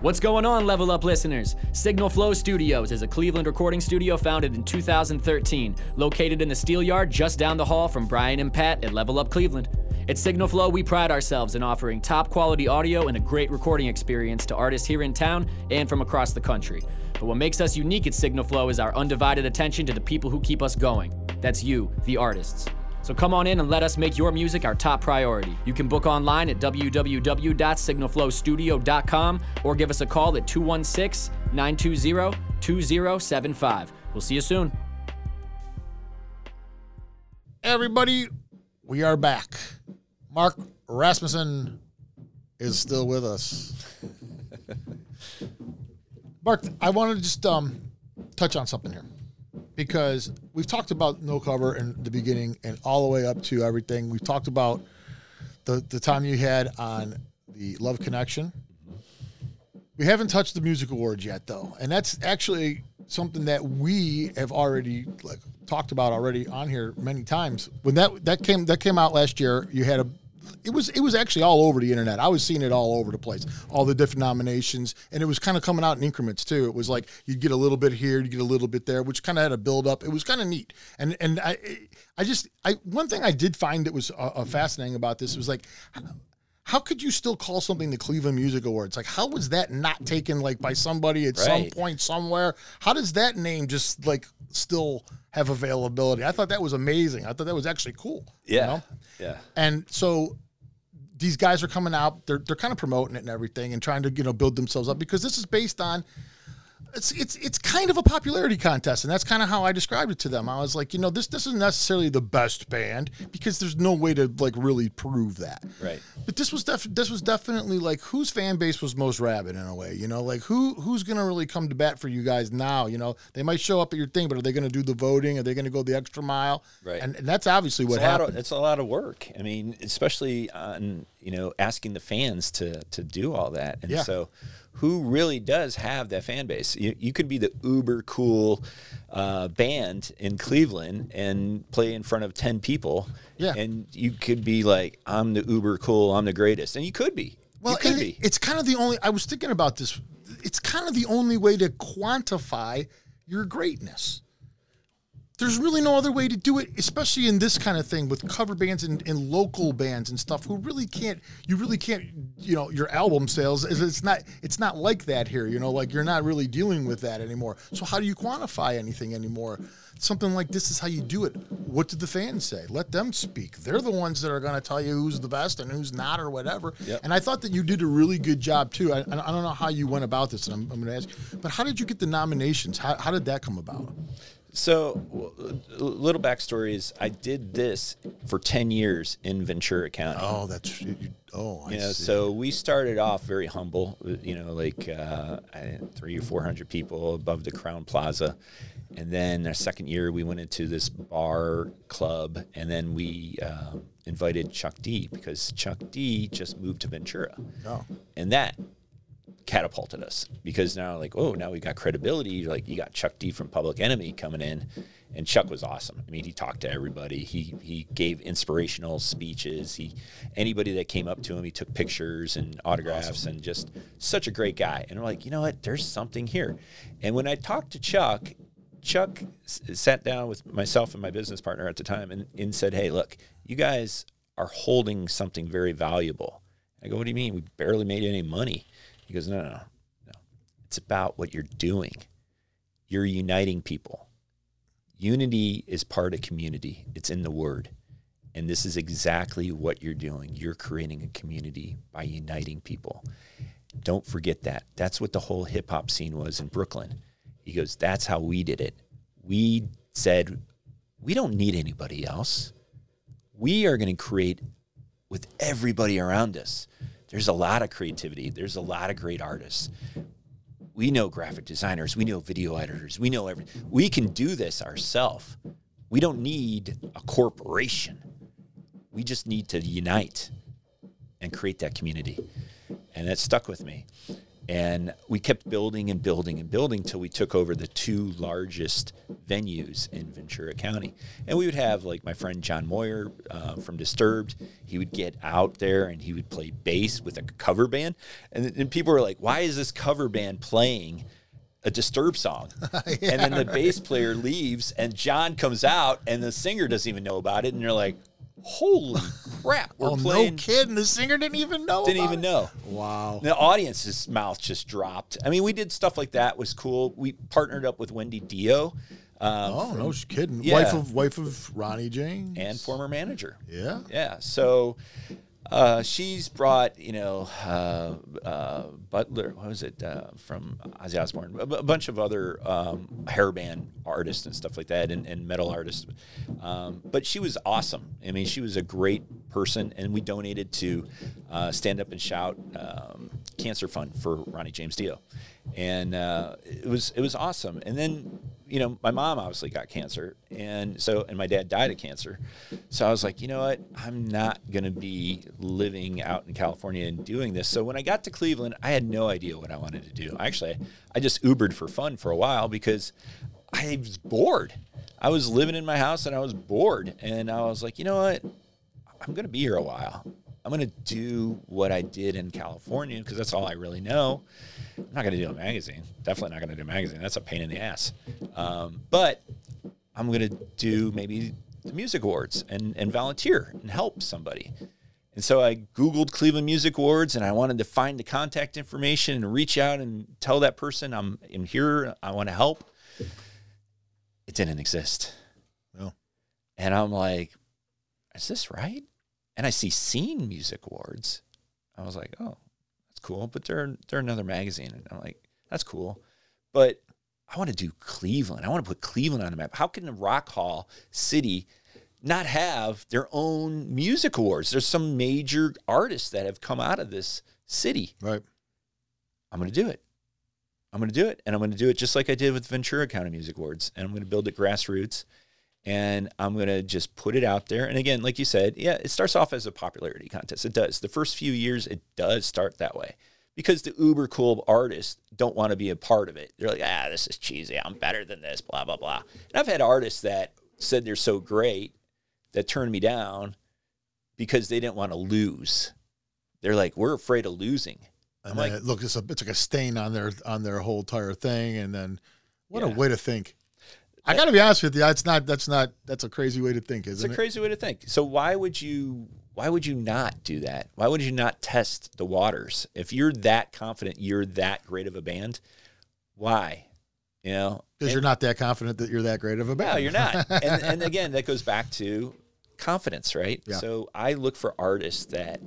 What's going on, Level Up listeners? Signal Flow Studios is a Cleveland recording studio founded in 2013, located in the Steel Yard just down the hall from Brian and Pat at Level Up Cleveland. At Signal Flow, we pride ourselves in offering top quality audio and a great recording experience to artists here in town and from across the country. But what makes us unique at Signal Flow is our undivided attention to the people who keep us going. That's you, the artists. So come on in and let us make your music our top priority. You can book online at www.signalflowstudio.com or give us a call at 216 920 2075. We'll see you soon. Everybody, we are back. Mark Rasmussen is still with us. (laughs) Mark, I want to just um, touch on something here. Because we've talked about no cover in the beginning and all the way up to everything. We've talked about the the time you had on the Love Connection. We haven't touched the music awards yet, though, and that's actually something that we have already like talked about already on here many times. When that that came that came out last year, you had a it was it was actually all over the internet. I was seeing it all over the place, all the different nominations, and it was kind of coming out in increments too. It was like you'd get a little bit here, you get a little bit there, which kind of had a build up. It was kind of neat, and and I I just I one thing I did find that was uh, uh, fascinating about this was like how could you still call something the Cleveland Music Awards? Like, how was that not taken like by somebody at some point somewhere? How does that name just like still have availability? I thought that was amazing. I thought that was actually cool. you Yeah. know? Yeah. And so these guys are coming out. They're they're kind of promoting it and everything and trying to you know build themselves up because this is based on. It's it's it's kind of a popularity contest, and that's kind of how I described it to them. I was like, you know, this this isn't necessarily the best band because there's no way to like really prove that. Right. But this was def- this was definitely like whose fan base was most rabid in a way, you know, like who who's gonna really come to bat for you guys now? You know, they might show up at your thing, but are they gonna do the voting? Are they gonna go the extra mile? Right. And, and that's obviously what it's happened. of it's a lot of work. I mean, especially on you know asking the fans to to do all that. And Yeah. so, who really does have that fan base? You, you could be the uber cool uh, band in Cleveland and play in front of ten people. Yeah. And you could be like, I'm the uber cool. I'm the greatest, and you could be. Well, you could be. it's kind of the only. I was thinking about this. It's kind of the only way to quantify your greatness. There's really no other way to do it, especially in this kind of thing with cover bands and, and local bands and stuff who really can't. You really can't. You know, your album sales. is- It's not. It's not like that here. You know, like you're not really dealing with that anymore. So how do you quantify anything anymore? Something like this is how you do it. What did the fans say? Let them speak. They're the ones that are going to tell you who's the best and who's not or whatever. Yep. And I thought that you did a really good job too. I, I don't know how you went about this, and I'm, I'm going to ask, but how did you get the nominations? How, how did that come about? So, little backstory is I did this for 10 years in Ventura County. Oh, that's you, oh, I you know, see. so we started off very humble, you know, like uh, three or 400 people above the Crowne Plaza. And then our second year, we went into this bar club, and then we uh, invited Chuck D because Chuck D just moved to Ventura. Oh. And that catapulted us. Because now like oh now we got credibility. Like you got Chuck D from Public Enemy coming in and Chuck was awesome. I mean he talked to everybody. He he gave inspirational speeches. He anybody that came up to him he took pictures and autographs and just such a great guy. And we're like you know what? There's something here. And when I talked to Chuck Chuck s- sat down with myself and my business partner at the time and, and said hey look you guys are holding something very valuable. I go what do you mean? We barely made any money he goes, no, no, no, no. It's about what you're doing. You're uniting people. Unity is part of community. It's in the word. And this is exactly what you're doing. You're creating a community by uniting people. Don't forget that. That's what the whole hip hop scene was in Brooklyn. He goes, that's how we did it. We said, we don't need anybody else. We are going to create with everybody around us. There's a lot of creativity. There's a lot of great artists. We know graphic designers. We know video editors. We know every. We can do this ourselves. We don't need a corporation. We just need to unite and create that community. And that stuck with me. And we kept building and building and building till we took over the two largest venues in Ventura County. And we would have like my friend John Moyer uh, from Disturbed. He would get out there and he would play bass with a cover band. And, and people were like, why is this cover band playing? A Disturbed song, (laughs) and then the bass player leaves, and John comes out, and the singer doesn't even know about it, and you're like, "Holy (laughs) crap, we're oh, playing!" no kidding. The singer didn't even know. Didn't about even it? know. Wow. The audience's mouth just dropped. I mean, we did stuff like that. Was cool. We partnered up with Wendy Dio, um, Oh no, she's kidding. Yeah. Wife of wife of Ronnie James and former manager. Yeah. Yeah. So uh, she's brought, you know, uh, uh, Butler, what was it, uh, from Ozzy Osbourne, a, b- a bunch of other um, hair band artists and stuff like that, and, and metal artists. Um, but she was awesome. I mean, she was a great person, and we donated to uh, Stand Up and Shout um, Cancer Fund for Ronnie James Dio, and uh, it was it was awesome. And then. You know, my mom obviously got cancer, and so and my dad died of cancer. So I was like, you know what? I'm not gonna be living out in California and doing this. So when I got to Cleveland, I had no idea what I wanted to do. Actually, I just Ubered for fun for a while because I was bored. I was living in my house and I was bored, and I was like, you know what? I'm going to be here a while. I'm going to do what I did in California because that's all I really know. I'm not going to do a magazine. Definitely not going to do a magazine. That's a pain in the ass. Um, but I'm going to do maybe the music awards and, and volunteer and help somebody. And so I Googled Cleveland Music Awards and I wanted to find the contact information and reach out and tell that person I'm, I'm here. I want to help. It didn't exist. Well. And I'm like, is this right? And I see Scene Music Awards. I was like, oh, that's cool. But they're they're another magazine. And I'm like, that's cool. But I want to do Cleveland. I want to put Cleveland on the map. How can the Rock Hall City not have their own music awards? There's some major artists that have come out of this city. Right. I'm going to do it. I'm going to do it. And I'm going to do it just like I did with Ventura County Music Awards. And I'm going to build it grassroots. And I'm going to just put it out there. And again, like you said, yeah, it starts off as a popularity contest. It does. The first few years, it does start that way because the uber cool artists don't want to be a part of it. They're like, ah, this is cheesy. I'm better than this, blah, blah, blah. And I've had artists that said they're so great that turned me down because they didn't want to lose. They're like, we're afraid of losing. And I'm like- look, it's, a, it's like a stain on their on their whole entire thing. And then, what a way to think. I got to be honest with you. That's not. That's not. That's a crazy way to think, isn't it? a it? crazy way to think. So why would you why would you not do that? Why would you not test the waters? If you're that confident you're that great of a band, why? You know? Because you're not that confident that you're that great of a band. No, you're not. (laughs) and and again, that goes back to confidence, right? Yeah. So I look for artists that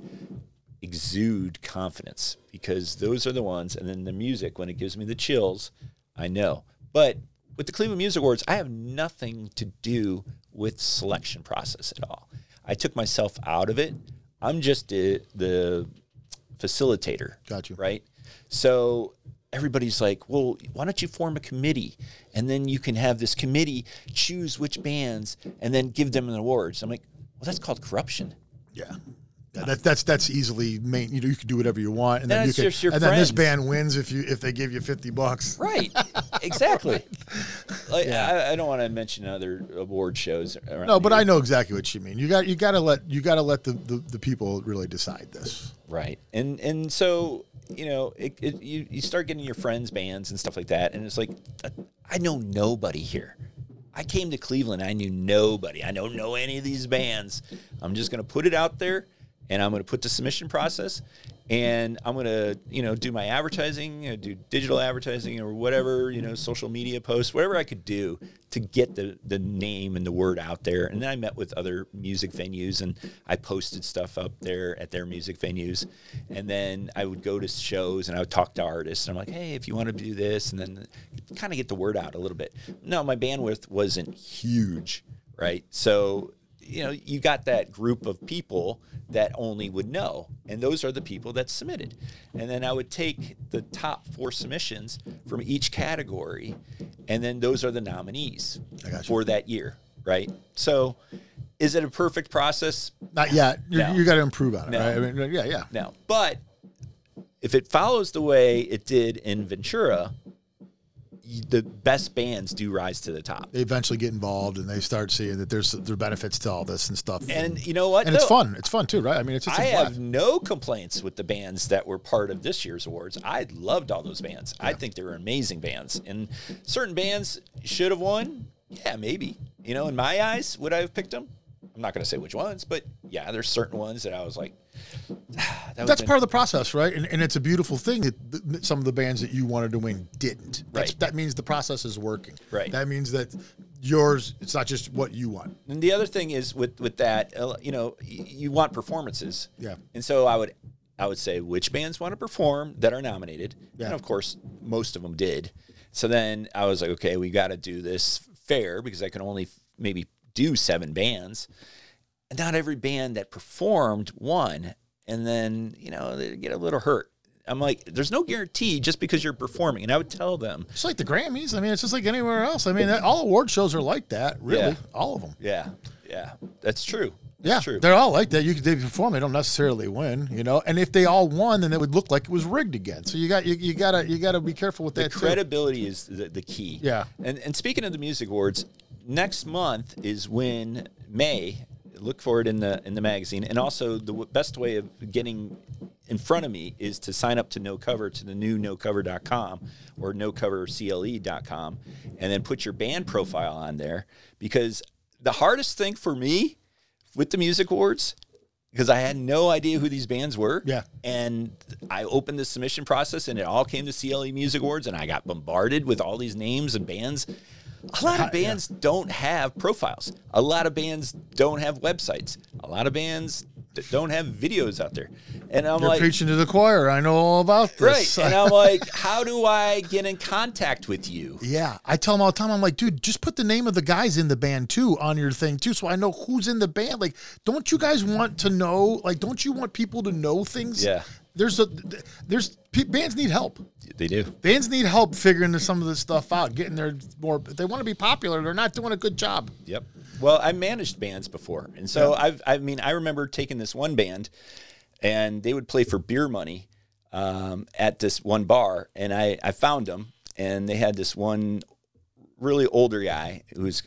exude confidence because those are the ones and then the music when it gives me the chills, I know. But with the Cleveland Music Awards, I have nothing to do with selection process at all. I took myself out of it. I'm just the, the facilitator Got you. right? So everybody's like, well, why don't you form a committee? And then you can have this committee choose which bands and then give them an awards. I'm like, well, that's called corruption. Yeah. Yeah, that, that's that's easily main. You know, you can do whatever you want, and then That's you can, just your and then this band wins if you if they give you fifty bucks. Right. (laughs) exactly. Like, I, I don't want to mention other award shows. No, but here. I know exactly what you mean. You got you got to let you got to let the, the the people really decide this. Right. And and so, you know, it, it, you, you start getting your friends' bands and stuff like that. And it's like, uh, I know nobody here. I came to Cleveland. I knew nobody. I don't know any of these bands. I'm just going to put it out there and I'm going to put the submission process and I'm going to, you know, do my advertising, uh, do digital advertising or whatever, you know, social media posts, whatever I could do to get the, the name and the word out there. And then I met with other music venues and I posted stuff up there at their music venues. And then I would go to shows and I would talk to artists and I'm like, hey, if you want to do this, and then kind of get the word out a little bit. No, my bandwidth wasn't huge, right? So you know, you got that group of people that only would know, and those are the people that submitted. And then I would take the top four submissions from each category, and then those are the nominees I got you. for that year, right? So, is it a perfect process? Not yet. You No. you got to improve on it, No. right? I mean, yeah, yeah. No, but if it follows the way it did in Ventura, the best bands do rise to the top. They eventually get involved and they start seeing that there's there are benefits to all this and stuff. And you know what? and it's fun. It's fun too, right? I mean, it's, it's I blast. have no complaints with the bands that were part of this year's awards. I loved all those bands. I think they were amazing bands. And certain bands should have won. Yeah, maybe. You know, in my eyes, would I have picked them? I'm not going to say which ones, but yeah, there's certain ones that I was like, (sighs) that That's would've part of the process, right? And, and it's a beautiful thing that th- some of the bands that you wanted to win didn't. That's, Right. That means the process is working. Right. That means that yours, it's not just what you want. And the other thing is with with that, uh, you know, y- you want performances. Yeah. And so I would I would say which bands want to perform that are nominated. Yeah. And of course, most of them did. So then I was like, okay, we got to do this fair because I can only maybe do seven bands. And not every band that performed won. And then, you know, they get a little hurt. I'm like, there's no guarantee just because you're performing. And I would tell them, It's like the Grammys. I mean, it's just like anywhere else. I mean, that, all award shows are like that. Really, Yeah. all of them. yeah, yeah, that's true. Yeah, true. they're all like that. You could they perform, they don't necessarily win, you know. And if they all won, then it would look like it was rigged again. So you got you, you gotta you gotta be careful with the that too. credibility is the, the key. Yeah. And and speaking of the music awards, next month is when May. Look for it in the in the magazine, and also the w- best way of getting in front of me is to sign up to No Cover to the new NoCover.com or NoCoverCLE.com, and then put your band profile on there. Because the hardest thing for me with the music awards, because I had no idea who these bands were, Yeah. and I opened the submission process and it all came to CLE Music Awards and I got bombarded with all these names and bands. A lot of bands don't have profiles. A lot of bands don't have websites. A lot of bands don't have videos out there. And I'm You're like, preaching to the choir. I know all about this. right. And I'm (laughs) like, how do I get in contact with you? yeah, I tell them all the time. I'm like, dude, just put the name of the guys in the band too on your thing too, so I know who's in the band. Like, don't you guys want to know? Like, don't you want people to know things? Yeah. There's a there's bands need help. They do. Bands need help figuring some of this stuff out, getting their more. If they want to be popular, they're not doing a good job. Yep. Well, I managed bands before, and so I've I mean I remember taking this one band, and they would play for beer money um, at this one bar, and I I found them, and they had this one really older guy who was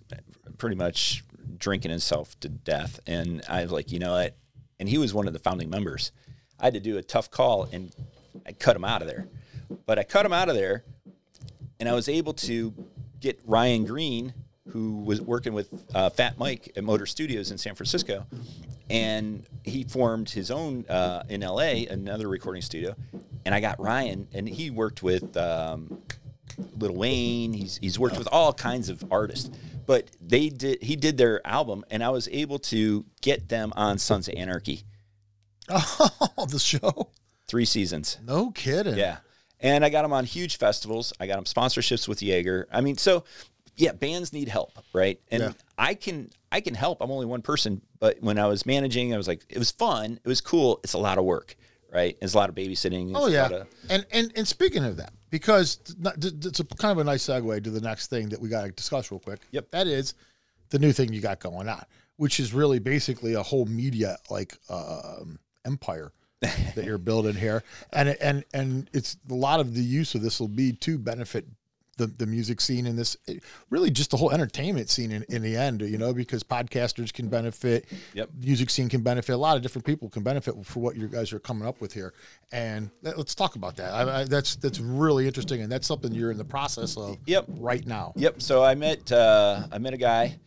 pretty much drinking himself to death, and I was like, you know what, and he was one of the founding members. I had to do a tough call, and I cut him out of there, but I cut him out of there and I was able to get Ryan Greene, who was working with uh, Fat Mike at Motor Studios in San Francisco, and he formed his own uh, in LA, another recording studio. And I got Ryan, and he worked with um, Lil Wayne. He's he's worked with all kinds of artists, but they did he did their album, and I was able to get them on Sons of Anarchy, (laughs) Oh, the show. three seasons. No kidding. Yeah. And I got them on huge festivals. I got them sponsorships with Jaeger. I mean, so yeah, bands need help, right? And Yeah. I can I can help. I'm only one person, but when I was managing, I was like, it was fun. It was cool. It's a lot of work, right? It's a lot of babysitting. Oh yeah, of- and and and speaking of that, because not- th- th- it's a kind of a nice segue to the next thing that we got to discuss real quick. Yep. that is the new thing you got going on, which is really basically a whole media like um, empire (laughs) that you're building here, and and and it's a lot of the use of this will be to benefit. The, the music scene and this really just the whole entertainment scene in, in the end you know because podcasters can benefit Yep. music scene can benefit a lot of different people can benefit for what you guys are coming up with here and let- let's talk about that I, I, that's that's really interesting and that's something you're in the process of Yep. right now Yep. So I met uh, I met a guy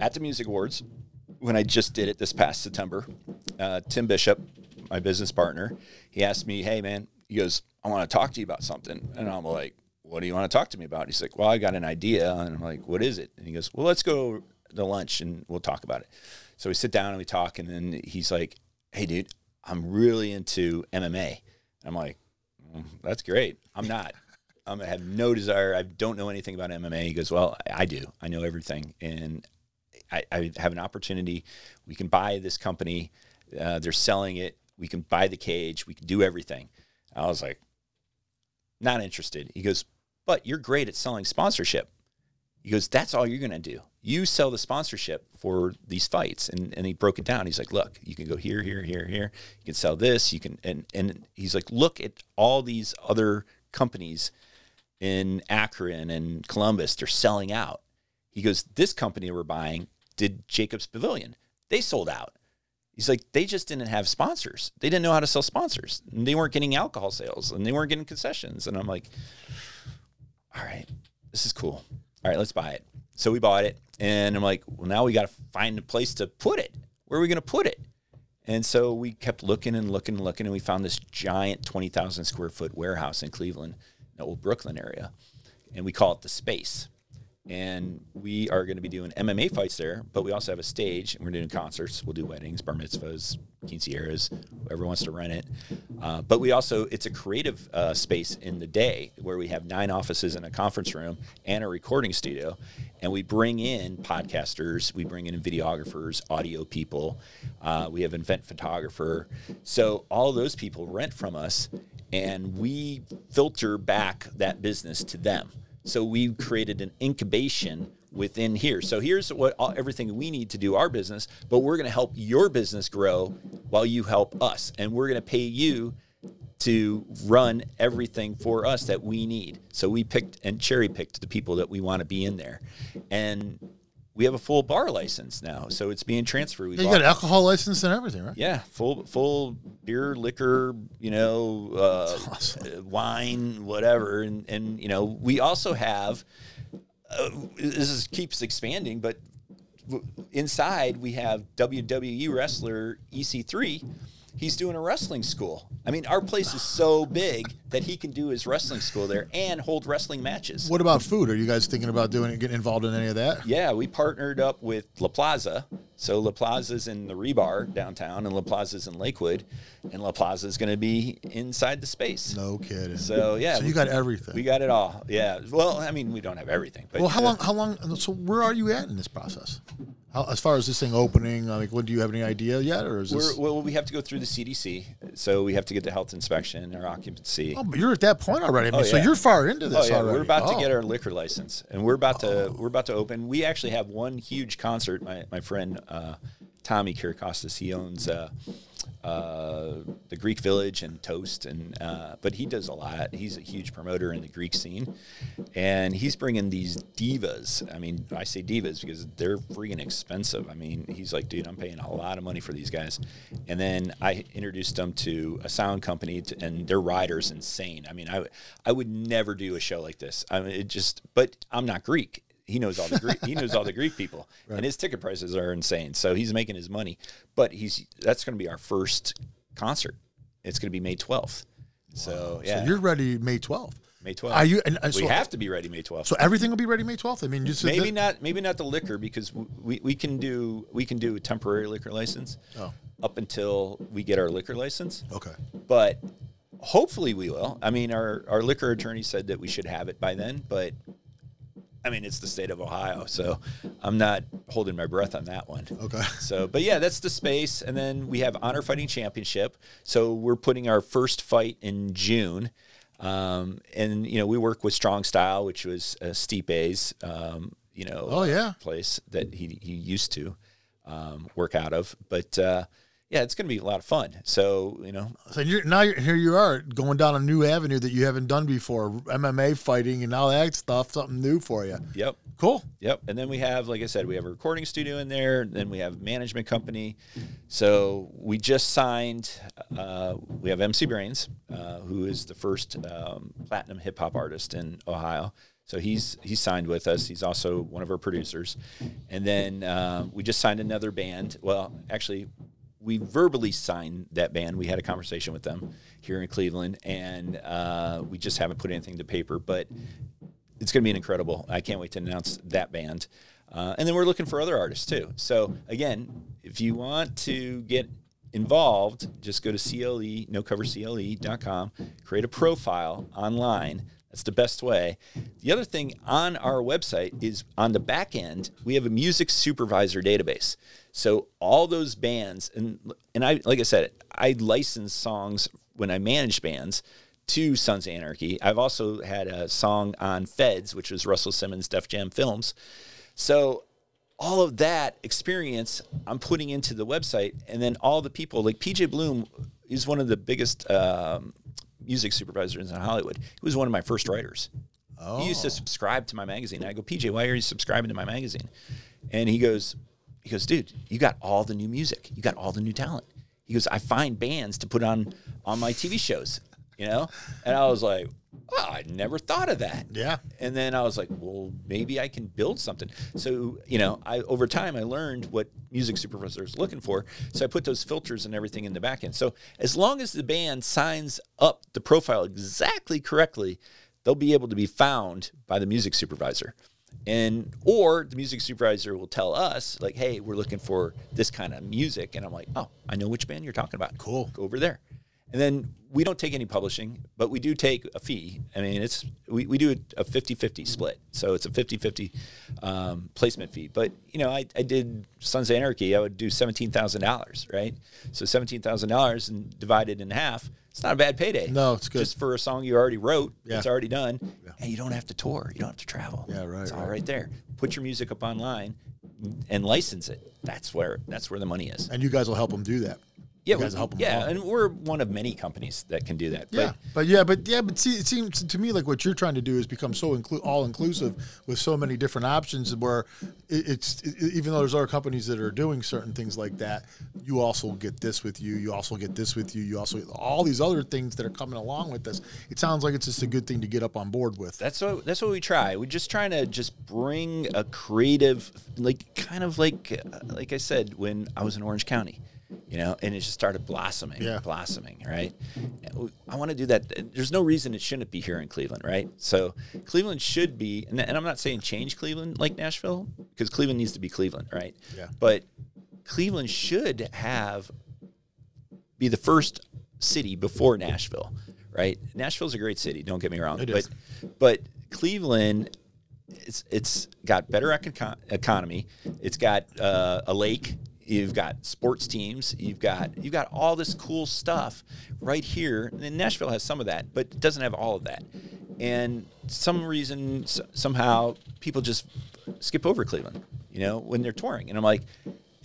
at the Music Awards when I just did it this past September. Uh, Tim Bishop, my business partner, he asked me, "Hey man," he goes, "I want to talk to you about something," and I'm like, "What do you want to talk to me about?" And He's like, "Well, I got an idea," and I'm like, "What is it?" And he goes, "Well, let's go to lunch and we'll talk about it." So we sit down and we talk, and then he's like, "Hey, dude, I'm really into MMA." I'm like, "Mm, "That's great. I'm not." I have no desire. I don't know anything about MMA. He goes, well, I do. I know everything, and I, I have an opportunity. We can buy this company. Uh, they're selling it. We can buy the cage. We can do everything. I was like, not interested. He goes, but you're great at selling sponsorship. He goes, that's all you're going to do. You sell the sponsorship for these fights. And, and he broke it down. He's like, look, you can go here, here, here, here. You can sell this. You can, and, and he's like, look at all these other companies in Akron and Columbus. They're selling out. He goes, this company we're buying did Jacobs Pavilion. They sold out. He's like, they just didn't have sponsors. They didn't know how to sell sponsors. And they weren't getting alcohol sales and they weren't getting concessions. And I'm like, all right, this is cool. All right, let's buy it. So we bought it. And I'm like, well, now we got to find a place to put it. Where are we going to put it? And so we kept looking and looking and looking, and we found this giant 20,000 square foot warehouse in Cleveland, the old Brooklyn area. And we call it the Space. And we are going to be doing MMA fights there, but we also have a stage, and we're doing concerts. We'll do weddings, bar mitzvahs, quinceañeras, whoever wants to rent it. Uh, but we also, it's a creative uh, space in the day where we have nine offices and a conference room and a recording studio. And we bring in podcasters, we bring in videographers, audio people, uh, we have event photographer. So all those people rent from us and we filter back that business to them. So we created an incubation within here. So here's what all, everything we need to do our business, but we're going to help your business grow while you help us, and we're going to pay you to run everything for us that we need. So we picked and cherry picked the people that we want to be in there, and we have a full bar license now. So it's being transferred. We Yeah, you got alcohol license and everything, right? yeah, full full beer, liquor, you know, uh, uh, wine, whatever, and and you know, we also have. Uh, this is, keeps expanding, but w- inside we have WWE wrestler EC3. He's doing a wrestling school. I mean, our place is so big that he can do his wrestling school there and hold wrestling matches. What about food? Are you guys thinking about doing getting involved in any of that? Yeah, we partnered up with La Plaza. So La Plaza's in the Rebar downtown, and La Plaza's in Lakewood, and La Plaza's going to be inside the space. No kidding. So yeah, So you got everything. we got it all. Yeah. Well, I mean, we don't have everything, but well, how uh, long? How long? So where are you at in this process? How, as far as this thing opening, like, what do you have any idea yet, or is this? We're, well, we have to go through the CDC, so we have to get the health inspection, our occupancy. oh, but you're at that point already. I mean, Oh, so you're far into this Oh yeah, already. we're about Oh. to get our liquor license, and we're about to we're about to open. We actually have one huge concert. My my friend uh, Tommy Kirikostas, he owns uh, uh, the Greek Village and Toast, and uh, but he does a lot. He's a huge promoter in the Greek scene, and he's bringing these divas. I mean, I say divas because they're freaking expensive. I mean, he's like, dude, I'm paying a lot of money for these guys, and then I introduced them to a sound company, to, and their rider's insane. I mean, I I would never do a show like this. I mean, it just, but I'm not Greek. He knows all the Greek. he knows all the Greek people, (laughs) and his ticket prices are insane. So he's making his money. But he's that's going to be our first concert. It's going to be May 12th. So yeah, So you're ready May 12th. May 12th. Are you? And, and we have to be ready May 12th. So everything will be ready May 12th. I mean, just maybe not. Maybe not the liquor because we, we can do we can do a temporary liquor license Oh. up until we get our liquor license. Okay. But hopefully we will. I mean, our our liquor attorney said that we should have it by then, but. I mean, it's the state of Ohio, so I'm not holding my breath on that one. Okay. (laughs) So, but yeah, that's the space. And then we have Honor Fighting Championship. So we're putting our first fight in June. Um, and, you know, we work with Strong Style, which was uh, Steve A's, um, you know, Oh, yeah. place that he, he used to um, work out of. But uh, yeah, it's going to be a lot of fun. So, you know, So you're now you're, here you are going down a new avenue that you haven't done before, MMA fighting and all that stuff, something new for you. yep. Cool. Yep. And then we have, like I said, we have a recording studio in there. And then we have management company. So we just signed. Uh, we have MC Brains, uh, who is the first um, platinum hip hop artist in Ohio. So he's he's signed with us. He's also one of our producers. And then uh, we just signed another band. Well, actually, we verbally signed that band. We had a conversation with them here in Cleveland, and uh, we just haven't put anything to paper. But it's going to be an incredible. I can't wait to announce that band. Uh, and then we're looking for other artists too. So again, if you want to get involved, just go to CLE, nocovercle.com, create a profile online. That's the best way. The other thing on our website is on the back end, we have a music supervisor database. So all those bands and and I like I said, I license songs when I manage bands to Sons of Anarchy. I've also had a song on Feds, which was Russell Simmons' Def Jam Films. So all of that experience I'm putting into the website, and then all the people like PJ Bloom is one of the biggest um, music supervisors in Hollywood. He was one of my first writers. He used to oh. subscribe to my magazine. I go, PJ, why are you subscribing to my magazine? And he goes, he goes, dude, you got all the new music. You got all the new talent. He goes, I find bands to put on on my TV shows, you know? And I was like, oh, I never thought of that. Yeah. And then I was like, well, maybe I can build something. So, you know, I over time I learned what music supervisors are looking for. So I put those filters and everything in the back end. So as long as the band signs up the profile exactly correctly, they'll be able to be found by the music supervisor. And or the music supervisor will tell us, like, hey, we're looking for this kind of music. And I'm like, oh, I know which band you're talking about. Cool. Go over there. And then we don't take any publishing, but we do take a fee. I mean, it's we, we do a 50-50 split. So it's a 50-50 um, placement fee. But, you know, I, I did Sons of Anarchy. I would do $17,000, right? So $17,000 and divided in half, it's not a bad payday. No, it's good. Just for a song you already wrote, Yeah. it's already done, and you don't have to tour. You don't have to travel. Yeah, right, It's all right. right there. Put your music up online and license it. That's where that's where the money is. And you guys will help them do that. Yeah, we- yeah, and we're one of many companies that can do that. Yeah, But but yeah, but yeah, but see, it seems to me like what you're trying to do is become so inclu- all inclusive with so many different options. Where it, it's it, even though there's other companies that are doing certain things like that, you also get this with you. You also get this with you. You also all these other things that are coming along with this. It sounds like it's just a good thing to get up on board with. that's what that's what we try. We're just trying to just bring a creative, like kind of like uh, like I said when I was in Orange County, you know, and it just started blossoming, Yeah. blossoming, right? I want to do that. There's no reason it shouldn't be here in Cleveland, right? So Cleveland should be, and, and I'm not saying change Cleveland like Nashville because Cleveland needs to be Cleveland, right? Yeah. But Cleveland should have be the first city before Nashville, right? Nashville's a great city. Don't get me wrong, It but is. but Cleveland, it's it's got better econ- economy. It's got uh, a lake. You've got sports teams. You've got you've got all this cool stuff right here. And Nashville has some of that, but it doesn't have all of that. And some reason somehow people just skip over Cleveland, you know, when they're touring. And I'm like,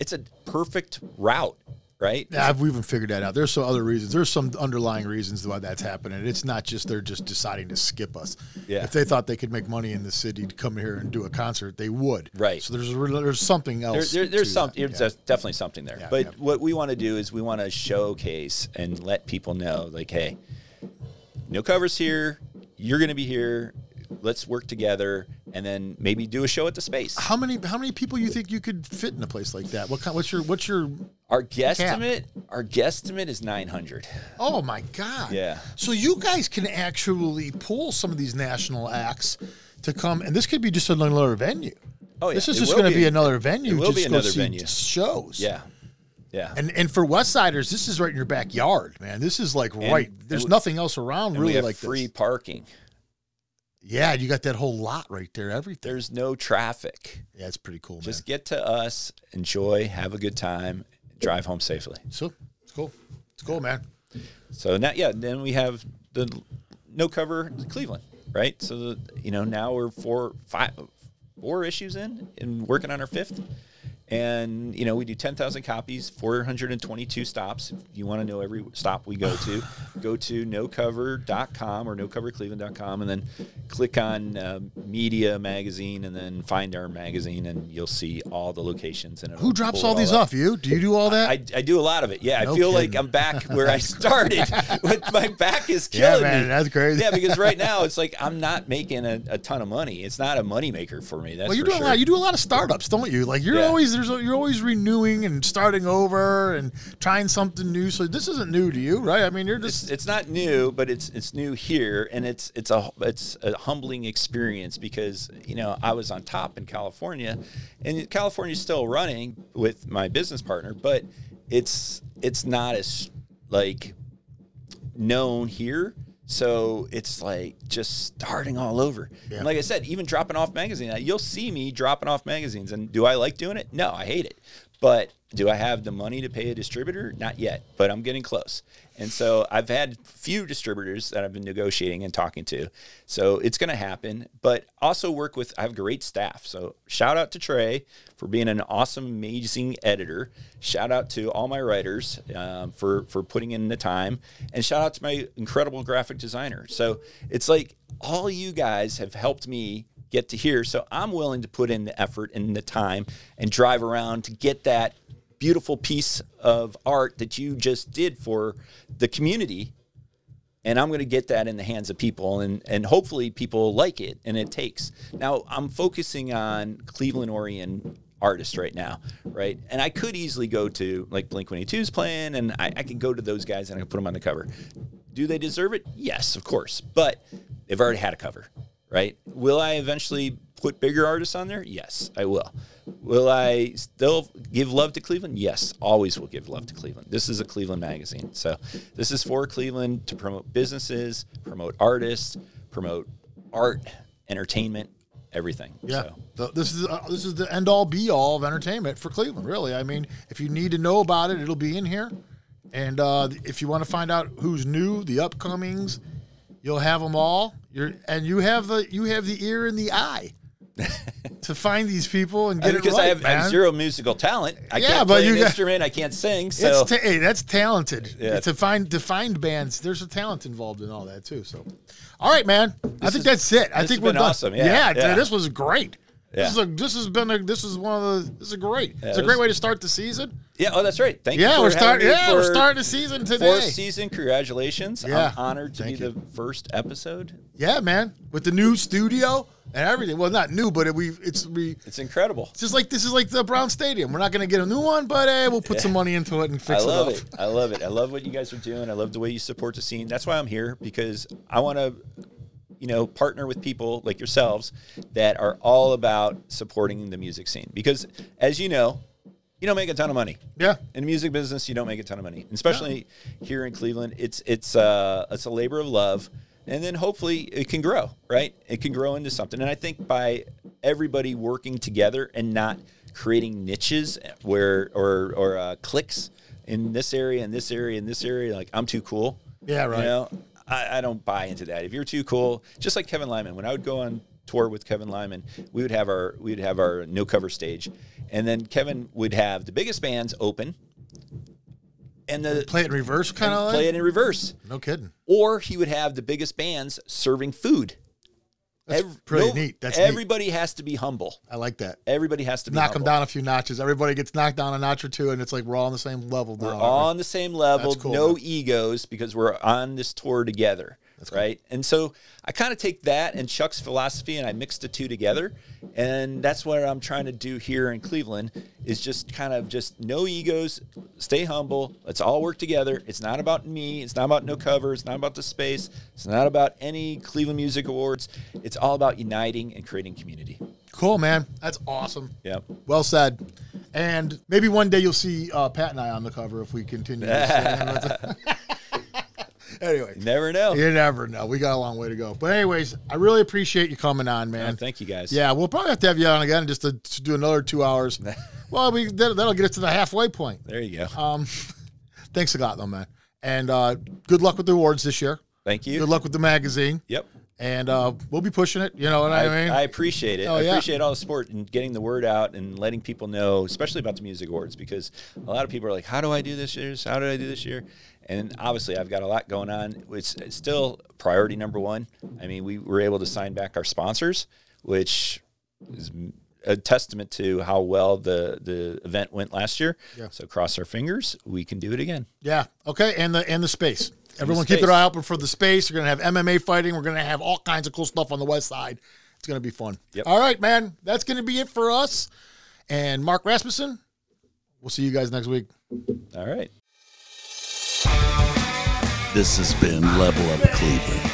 it's a perfect route, right? Yeah, I've even figured that out. There's some other reasons. There's some underlying reasons why that's happening. It's not just they're just deciding to skip us. Yeah. If they thought they could make money in the city to come here and do a concert, they would. Right. So there's there's something else. there, there's some, there's Yeah. definitely something there. Yeah, but yeah. what we want to do is we want to showcase and let people know, like, hey, no covers here. You're going to be here. Let's work together, and then maybe do a show at the space. How many how many people you think you could fit in a place like that? What kind? What's your what's your? Our guesstimate, our guesstimate is 900. Oh my god! Yeah. So you guys can actually pull some of these national acts to come, and this could be just another venue. Oh, yeah. This is It just going to be. be another venue. It will just be another venue. Shows. Yeah, yeah. And and for West Siders, this is right in your backyard, man. This is like right. There's and we- nothing else around and really like free this. parking. Yeah, you got that whole lot right there. Everything. There's no traffic. yeah, it's pretty cool, man. Just get to us, enjoy, have a good time, drive home safely. so it's cool. It's cool, man. So now, yeah, then we have the no cover Cleveland, right? So the, you know now we're four, five, four issues in and working on our fifth, and you know we do ten thousand copies, four hundred and twenty-two stops. If you want to know every stop we go to, (sighs) go to nocover.com or nocovercleveland.com, and then click on uh, media magazine, and then find our magazine, and you'll see all the locations. And Who drops it all these up. off? You? Do you do all that? I, I do a lot of it. Yeah, No I feel like. I'm back (laughs) where I started. (laughs) but my back is killing Yeah, man, me. that's crazy. Yeah, because right (laughs) now it's like I'm not making a, a ton of money. It's not a money maker for me. That's well, you do sure. a lot. You do a lot of startups, don't you? Like you're Yeah. always there's you're always renewing and starting over and trying something new. So this isn't new to you, right? I mean, you're it's, just it's not new, but it's it's new here, and it's it's a it's a humbling experience because you know I was on top in California, and California's still running with my business partner, but it's it's not as like known here. So it's like just starting all over. Yeah. And like I said, even dropping off magazine, you'll see me dropping off magazines. And do I like doing it? No, I hate it. But do I have the money to pay a distributor? Not yet, but I'm getting close. And so I've had few distributors that I've been negotiating and talking to. So it's going to happen, but also work with, I have great staff. So shout out to Trey for being an awesome, amazing editor. Shout out to all my writers um, for, for putting in the time. And shout out to my incredible graphic designer. So it's like all you guys have helped me get to here. So I'm willing to put in the effort and the time and drive around to get that beautiful piece of art that you just did for the community and I'm going to get that in the hands of people, and and hopefully people like it, and it takes. Now I'm focusing on Cleveland Orient artists right now, right? And I could easily go to like Blink 182's playing, and I, I could go to those guys and I could put them on the cover. Do they deserve it? Yes, of course, but they've already had a cover, right? Will I eventually put bigger artists on there? Yes, I will. Will I still give love to Cleveland? Yes, always will give love to Cleveland. This is a Cleveland magazine. So this is for Cleveland to promote businesses, promote artists, promote art, entertainment, everything. Yeah, So, The- this is uh, this is the end all be all of entertainment for Cleveland. Really, I mean, if you need to know about it, it'll be in here. And uh, if you want to find out who's new, the upcomings, you'll have them all. You're and you have the you have the ear and the eye (laughs) to find these people and get because it right, I, have, I have man. zero musical talent. I Yeah, can't but play you an got- instrument. I can't sing. It's So ta- hey, that's talented. Yeah. To find to find bands, there's a talent involved in all that too. So, all right, man. I think is- that's it. I this think we're done. awesome. Yeah, dude, yeah. this was great. This is a this has been a this is one of the this is great. it's a great way to start the season. yeah, oh, that's right. Thank you. Yeah, for we're me Yeah, we're starting the season today. Fourth season. Congratulations. Yeah, I'm honored to thank be you. the first episode. Yeah, man, with the new studio and everything. Well, not new, but it, we it's we. It's incredible. It's just like this is like the Brown Stadium. We're not going to get a new one, but hey, we'll put some money into it and fix it. I love it it. I love it. I love what you guys are doing. I love the way you support the scene. That's why I'm here because I want to, you know, partner with people like yourselves that are all about supporting the music scene. Because as you know, you don't make a ton of money Yeah, in the music business. You don't make a ton of money, especially here in Cleveland. It's it's uh it's a labor of love, and then hopefully it can grow. Right, it can grow into something. And I think by everybody working together and not creating niches where or or uh, cliques in this area in this area in this area, like I'm too cool. Yeah, right. You know, I, I don't buy into that. If you're too cool, just like Kevin Lyman, when I would go on tour with Kevin Lyman, we would have our we would have our no cover stage, and then Kevin would have the biggest bands open, and the play it in reverse, kind of. play it in reverse, No kidding. or he would have the biggest bands serving food. That's Ev- pretty no- neat. That's neat. everybody has to be humble. I like that. Everybody has to be knock them down a few notches. Everybody gets knocked down a notch or two, and it's like we're all on the same level. We're now. all on the same level, cool, no man. egos because we're on this tour together, right? And so I kind of take that and Chuck's philosophy and I mix the two together, and that's what I'm trying to do here in Cleveland is just kind of just no egos, stay humble. Let's all work together. It's not about me. It's not about no cover. It's not about the space. It's not about any Cleveland Music Awards. It's all about uniting and creating community. Cool, man. That's awesome. Yeah. Well said. And maybe one day you'll see uh, Pat and I on the cover if we continue. (laughs) (laughs) anyway, You never know. you never know. We got a long way to go. But anyways, I really appreciate you coming on, man. Uh, thank you guys. Yeah, we'll probably have to have you on again just to, to do another two hours. (laughs) well, we that, that'll get us to the halfway point. There you go. Um, (laughs) thanks a lot, though, man. And uh, good luck with the awards this year. Thank you. Good luck with the magazine. Yep. And uh, we'll be pushing it. You know what I, I, mean? I appreciate it. Oh, I yeah. appreciate all the support and getting the word out and letting people know, especially about the music awards, because a lot of people are like, "How do I do this year? How did I do this year?" And obviously, I've got a lot going on. It's, it's still priority number one. I mean, we were able to sign back our sponsors, which is a testament to how well the the event went last year. Yeah. So cross our fingers, we can do it again. Yeah. Okay. And the and the space. Everyone keep space. their eye open for the space. We're gonna have MMA fighting. We're gonna have all kinds of cool stuff on the west side. It's gonna be fun. Yep. All right, man. That's gonna be it for us. And Mark Rasmussen. We'll see you guys next week. All right. This has been Level Up Cleveland.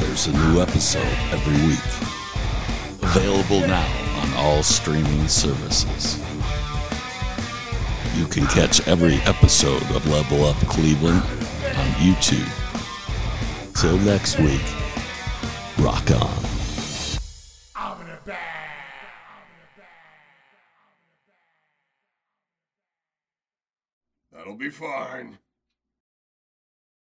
There's a new episode every week. Available now on all streaming services. You can catch every episode of Level Up Cleveland on YouTube. Till next week, rock on. That'll be fine.